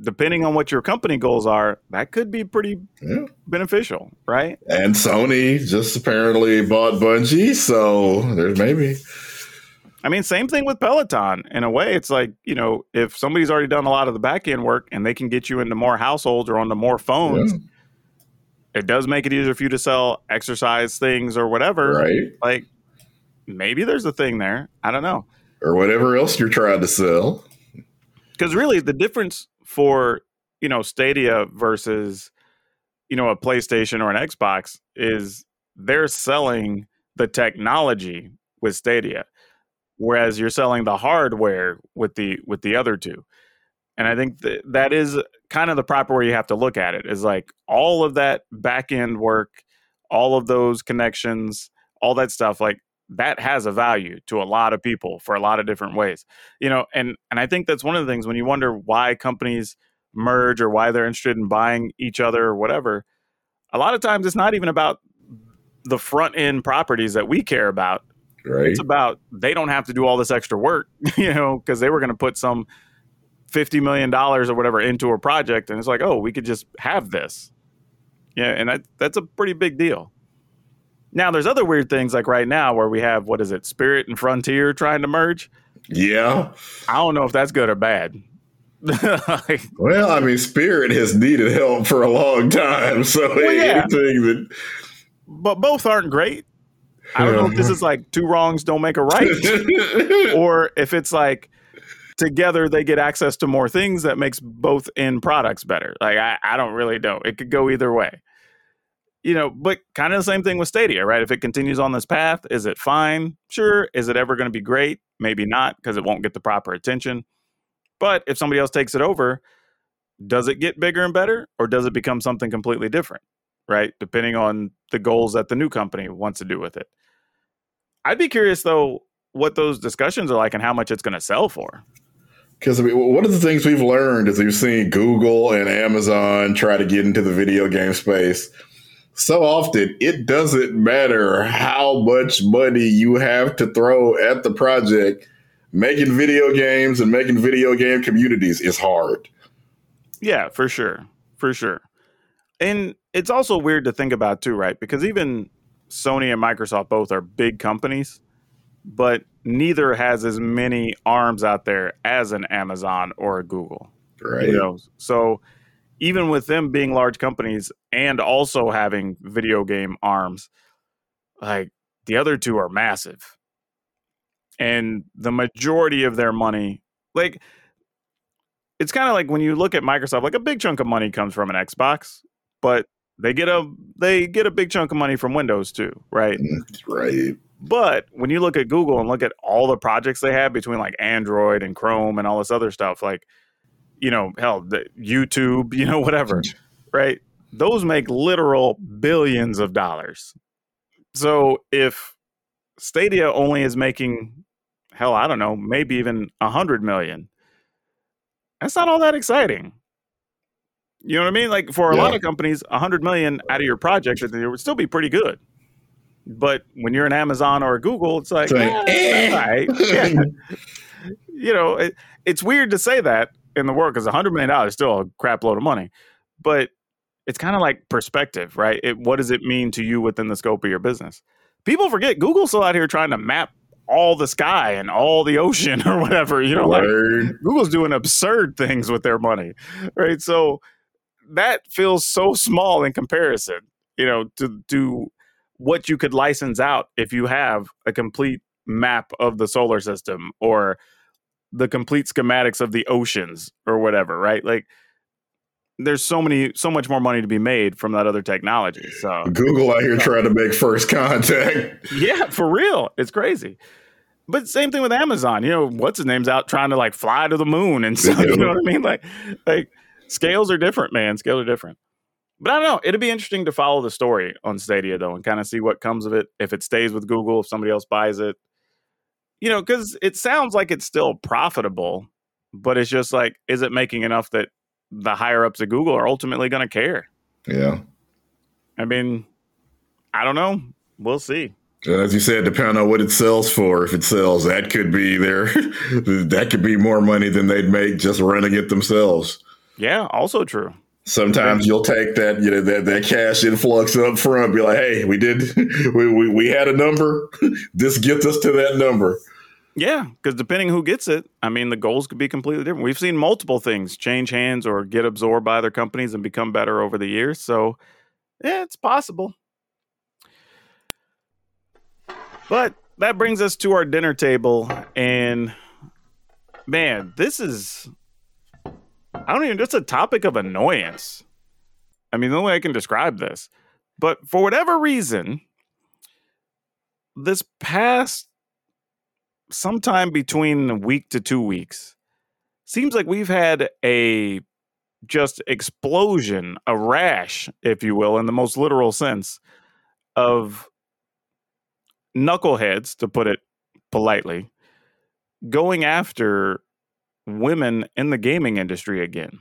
depending on what your company goals are, that could be pretty Yeah. beneficial, right? And Sony just apparently bought Bungie, so there's maybe. I mean, same thing with Peloton. In a way, it's like, you know, if somebody's already done a lot of the back end work and they can get you into more households or onto more phones, Yeah. it does make it easier for you to sell exercise things or whatever. Right. Like, maybe there's a thing there. I don't know. Or whatever else you're trying to sell. Because really, the difference for, you know, Stadia versus, you know, a PlayStation or an Xbox is they're selling the technology with Stadia, whereas you're selling the hardware with the with the other two. And I think that that is kind of the proper way you have to look at it is like all of that back end work, all of those connections, all that stuff, like that has a value to a lot of people for a lot of different ways. You know, and and I think that's one of the things when you wonder why companies merge or why they're interested in buying each other or whatever. A lot of times it's not even about the front end properties that we care about Right. it's about they don't have to do all this extra work, you know, because they were going to put some fifty million dollars or whatever into a project, and it's like, oh, we could just have this, yeah, and that that's a pretty big deal. Now, there's other weird things like right now where we have what is it, Spirit and Frontier trying to merge. Yeah. I don't know if that's good or bad. Like, Well, I mean, Spirit has needed help for a long time. So yeah. anything that. but both aren't great. I don't know if this is like two wrongs don't make a right. or if it's like together they get access to more things that makes both end products better. Like I, I don't really know. It could go either way. You know, but kind of the same thing with Stadia, right? If it continues on this path, is it fine? Sure. Is it ever going to be great? Maybe not, because it won't get the proper attention. But if somebody else takes it over, does it get bigger and better, or does it become something completely different? Right, depending on the goals that the new company wants to do with it. I'd be curious though what those discussions are like and how much it's going to sell for. Because I mean, one of the things we've learned is we've seen Google and Amazon try to get into the video game space. So often, it doesn't matter how much money you have to throw at the project. Making video games and making video game communities is hard. Yeah, for sure. For sure. And it's also weird to think about too, right? Because even Sony and Microsoft both are big companies, but neither has as many arms out there as an Amazon or a Google. Right. You know, so even with them being large companies and also having video game arms, like the other two are massive. And the majority of their money, like it's kind of like when you look at Microsoft, like a big chunk of money comes from an Xbox, but they get a they get a big chunk of money from Windows too, right? Mm, right. But when you look at Google and look at all the projects they have between like Android and Chrome and all this other stuff, like, you know, hell, the YouTube, you know, whatever, right? Those make literal billions of dollars. So if Stadia only is making, hell, I don't know, maybe even a hundred million, that's not all that exciting. You know what I mean? Like for a lot of companies, a hundred million out of your project, it would still be pretty good. But when you're an Amazon or a Google, it's like, like, eh, right. Yeah. you know, it, it's weird to say that in the world because a hundred million dollars is still a crap load of money. But it's kind of like perspective, right? It, what does it mean to you within the scope of your business? People forget Google's still out here trying to map all the sky and all the ocean or whatever. You know, like Google's doing absurd things with their money, right? So that feels so small in comparison, you know, to to what you could license out if you have a complete map of the solar system or the complete schematics of the oceans or whatever, right? Like there's so many so much more money to be made from that other technology. So Google out here trying to make first contact. yeah, for real. It's crazy. But same thing with Amazon. You know, what's his name's out trying to like fly to the moon and stuff. You know what I mean? Like, like scales are different, man. Scales are different. But I don't know. It'd be interesting to follow the story on Stadia though, and kind of see what comes of it. If it stays with Google, if somebody else buys it, you know, because it sounds like it's still profitable, but it's just like, is it making enough that the higher ups at Google are ultimately going to care? Yeah. I mean, I don't know. We'll see. And as you said, depending on what it sells for, if it sells, that could be their that could be more money than they'd make just running it themselves. Yeah, also true. Sometimes you'll take that, you know, that, that cash influx up front, be like, hey, we did we, we, we had a number. this gets us to that number. Yeah, because depending who gets it, I mean, the goals could be completely different. We've seen multiple things change hands or get absorbed by other companies and become better over the years. So, yeah, it's possible. But that brings us to our dinner table. And man, this is, I don't even, it's a topic of annoyance. I mean, the only way I can describe this. But for whatever reason, this past sometime between a week to two weeks, seems like we've had a just explosion, a rash, if you will, in the most literal sense, of knuckleheads, to put it politely, going after women in the gaming industry again.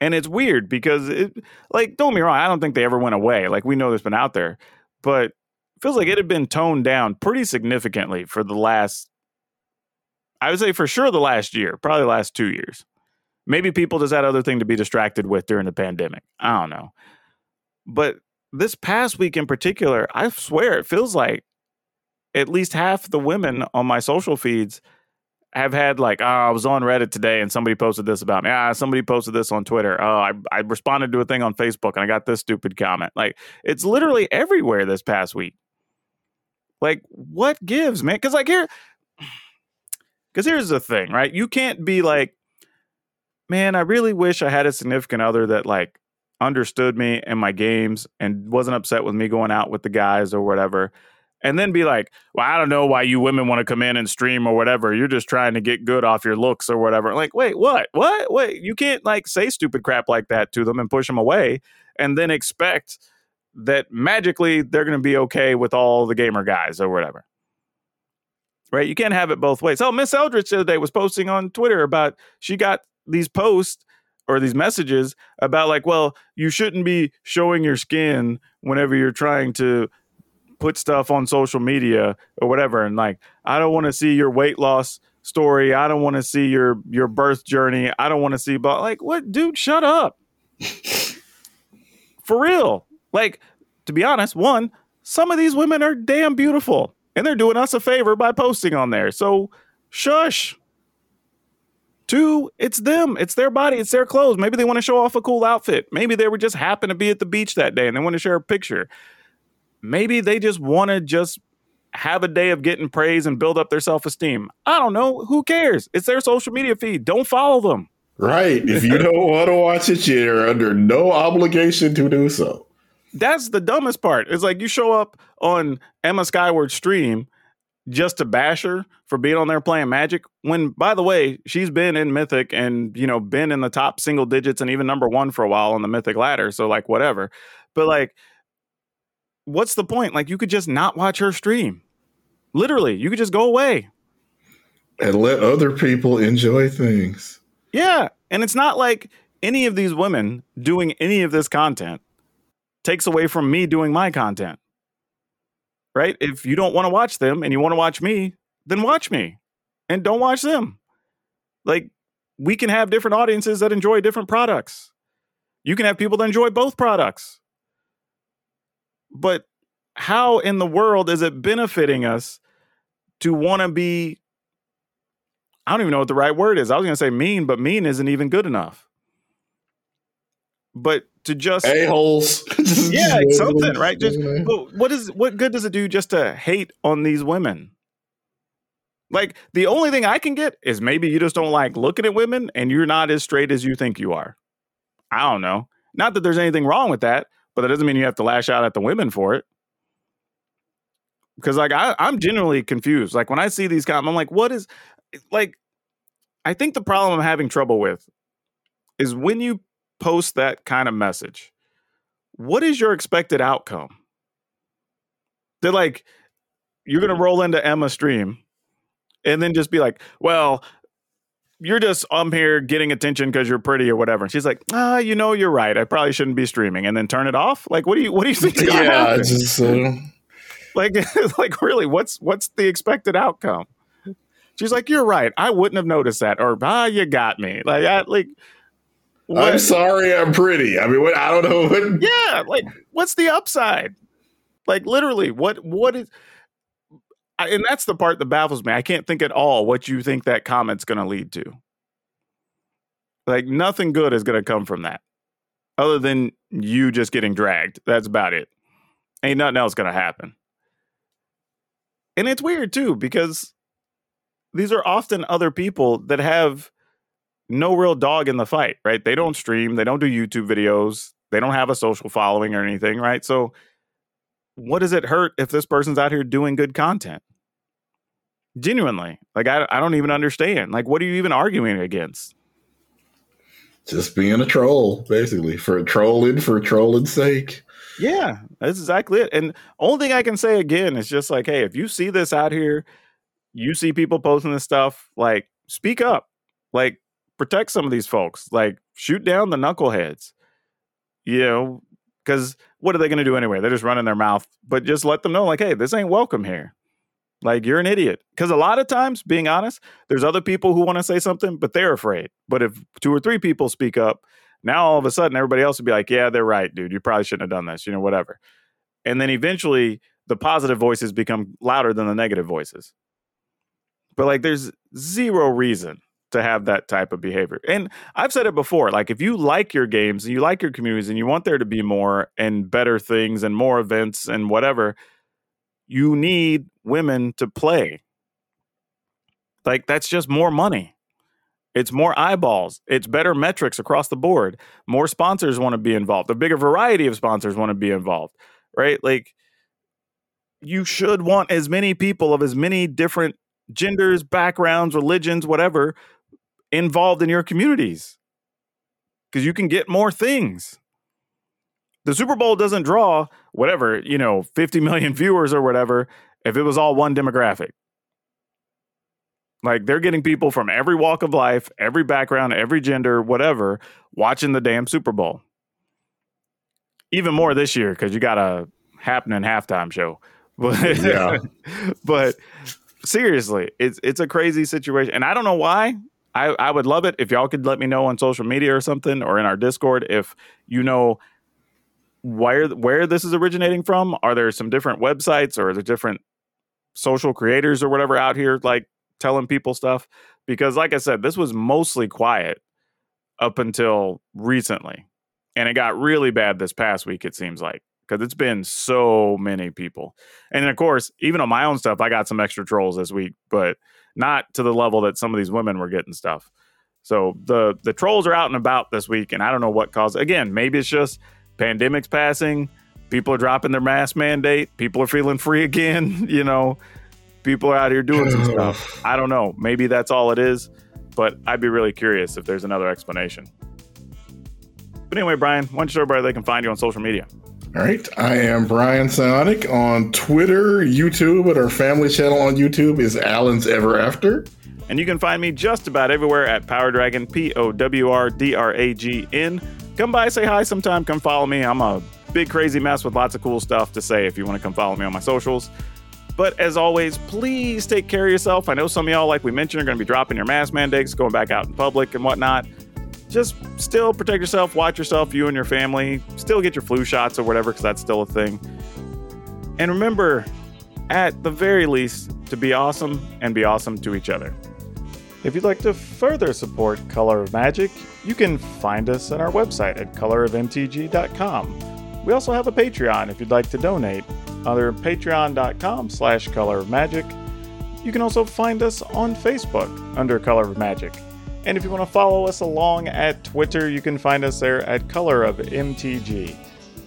And it's weird because it like don't be wrong, I don't think they ever went away. Like we know there's been out there, but feels like it had been toned down pretty significantly for the last I would say for sure the last year, probably the last 2 years. Maybe people just had other thing to be distracted with during the pandemic. I don't know. But this past week in particular, I swear it feels like at least half the women on my social feeds have had like, oh, I was on Reddit today and somebody posted this about me. Ah, somebody posted this on Twitter. Oh, I, I responded to a thing on Facebook and I got this stupid comment. Like, it's literally everywhere this past week. Like, what gives, man? Because like here, because here's the thing, right? You can't be like, man, I really wish I had a significant other that like understood me and my games and wasn't upset with me going out with the guys or whatever. And then be like, well, I don't know why you women want to come in and stream or whatever. You're just trying to get good off your looks or whatever. Like, wait, what? What? Wait, you can't like say stupid crap like that to them and push them away and then expect that magically they're going to be okay with all the gamer guys or whatever. Right? You can't have it both ways. Oh, Miss Eldridge the other day was posting on Twitter about she got these posts or these messages about like, well, you shouldn't be showing your skin whenever you're trying to put stuff on social media or whatever. And like, I don't want to see your weight loss story. I don't want to see your your birth journey. I don't want to see but like what dude, shut up. For real. Like, to be honest, one, some of these women are damn beautiful. And they're doing us a favor by posting on there. So shush. Two, it's them. It's their body. It's their clothes. Maybe they want to show off a cool outfit. Maybe they were just happen to be at the beach that day and they want to share a picture. Maybe they just want to just have a day of getting praise and build up their self esteem. I don't know. Who cares? It's their social media feed. Don't follow them. Right. If you don't want to watch it, you're under no obligation to do so. That's the dumbest part. It's like you show up on Emma Skyward stream just to bash her for being on there playing Magic. When, by the way, she's been in Mythic and you know been in the top single digits and even number one for a while on the Mythic ladder. So like whatever. But like, what's the point? Like you could just not watch her stream. Literally, you could just go away. And let other people enjoy things. Yeah, and it's not like any of these women doing any of this content takes away from me doing my content. Right? If you don't want to watch them and you want to watch me, then watch me and don't watch them. Like we can have different audiences that enjoy different products. You can have people that enjoy both products. But how in the world is it benefiting us to want to be I don't even know what the right word is. I was going to say mean, but mean isn't even good enough. But to just a holes, yeah, something right. Just but what is what good does it do just to hate on these women? Like the only thing I can get is maybe you just don't like looking at women and you're not as straight as you think you are. I don't know. Not that there's anything wrong with that, but that doesn't mean you have to lash out at the women for it. Because like I, I'm genuinely confused. Like when I see these comments, I'm like, what is like I think the problem I'm having trouble with is when you post that kind of message, what is your expected outcome? They're like, you're gonna roll into Emma stream and then just be like, well, you're just I'm here getting attention because you're pretty or whatever. And she's like, ah, you know, you're right. I probably shouldn't be streaming, and then turn it off. Like, what do you what do you think? Yeah, just uh... like like really, what's what's the expected outcome? She's like, "You're right. I wouldn't have noticed that." Or, "Ah, you got me." Like, I, like. What? I'm sorry, I'm pretty. I mean, what? I don't know. What... Yeah, like, what's the upside? Like, literally, what? What is? I, and that's the part that baffles me. I can't think at all what you think that comment's going to lead to. Like, nothing good is going to come from that, other than you just getting dragged. That's about it. Ain't nothing else going to happen. And it's weird too because these are often other people that have no real dog in the fight, right? They don't stream, they don't do YouTube videos, they don't have a social following or anything, right? So what does it hurt if this person's out here doing good content? Genuinely. Like I I don't even understand. Like what are you even arguing against? Just being a troll, basically, for trolling for trolling's sake. Yeah, that's exactly it. And only thing I can say again is just like, hey, if you see this out here you see people posting this stuff, like speak up, like protect some of these folks, like shoot down the knuckleheads, you know, because what are they going to do anyway? They're just running their mouth, but just let them know, like, hey, this ain't welcome here. Like, you're an idiot. Because a lot of times, being honest, there's other people who want to say something, but they're afraid. But if two or three people speak up, now all of a sudden everybody else would be like, yeah, they're right, dude. You probably shouldn't have done this, you know, whatever. And then eventually the positive voices become louder than the negative voices. But like there's zero reason to have that type of behavior. And I've said it before, like if you like your games and you like your communities and you want there to be more and better things and more events and whatever, you need women to play. Like that's just more money. It's more eyeballs. It's better metrics across the board. More sponsors want to be involved. A bigger variety of sponsors want to be involved, right? Like you should want as many people of as many different genders, backgrounds, religions, whatever, involved in your communities because you can get more things. The Super Bowl doesn't draw whatever, you know, 50 million viewers or whatever if it was all one demographic. Like they're getting people from every walk of life, every background, every gender, whatever, watching the damn Super Bowl. Even more this year because you got a happening halftime show. But yeah, but seriously, it's it's a crazy situation, and I don't know why. I, I would love it if y'all could let me know on social media or something or in our Discord if you know where where this is originating from. Are there some different websites or the different social creators or whatever out here like telling people stuff? Because like I said, this was mostly quiet up until recently. And it got really bad this past week, it seems like because it's been so many people. And of course, even on my own stuff, I got some extra trolls this week, but not to the level that some of these women were getting stuff. So the the trolls are out and about this week, and I don't know what caused. Again, maybe it's just pandemics passing, people are dropping their mask mandate, people are feeling free again. You know, people are out here doing some stuff. I don't know. Maybe that's all it is, but I'd be really curious if there's another explanation. But anyway, Brian, why don't you show everybody they can find you on social media? All right. I am Brian Psionic on Twitter, YouTube, and our family channel on YouTube is Alan's Ever After. And you can find me just about everywhere at Power Dragon, P O W R D R A G N. Come by, say hi sometime, come follow me. I'm a big crazy mess with lots of cool stuff to say if you want to come follow me on my socials. But as always, please take care of yourself. I know some of y'all, like we mentioned, are going to be dropping your mask mandates, going back out in public and whatnot just still protect yourself, watch yourself, you and your family. Still get your flu shots or whatever, because that's still a thing. And remember, at the very least, to be awesome and be awesome to each other. If you'd like to further support Color of Magic, you can find us on our website at colorofmtg.com. We also have a Patreon if you'd like to donate, under patreon.com slash color of magic. You can also find us on Facebook under Color of Magic. And if you want to follow us along at Twitter, you can find us there at Color of MTG.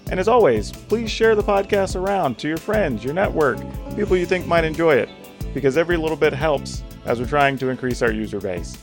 And as always, please share the podcast around to your friends, your network, people you think might enjoy it, because every little bit helps as we're trying to increase our user base.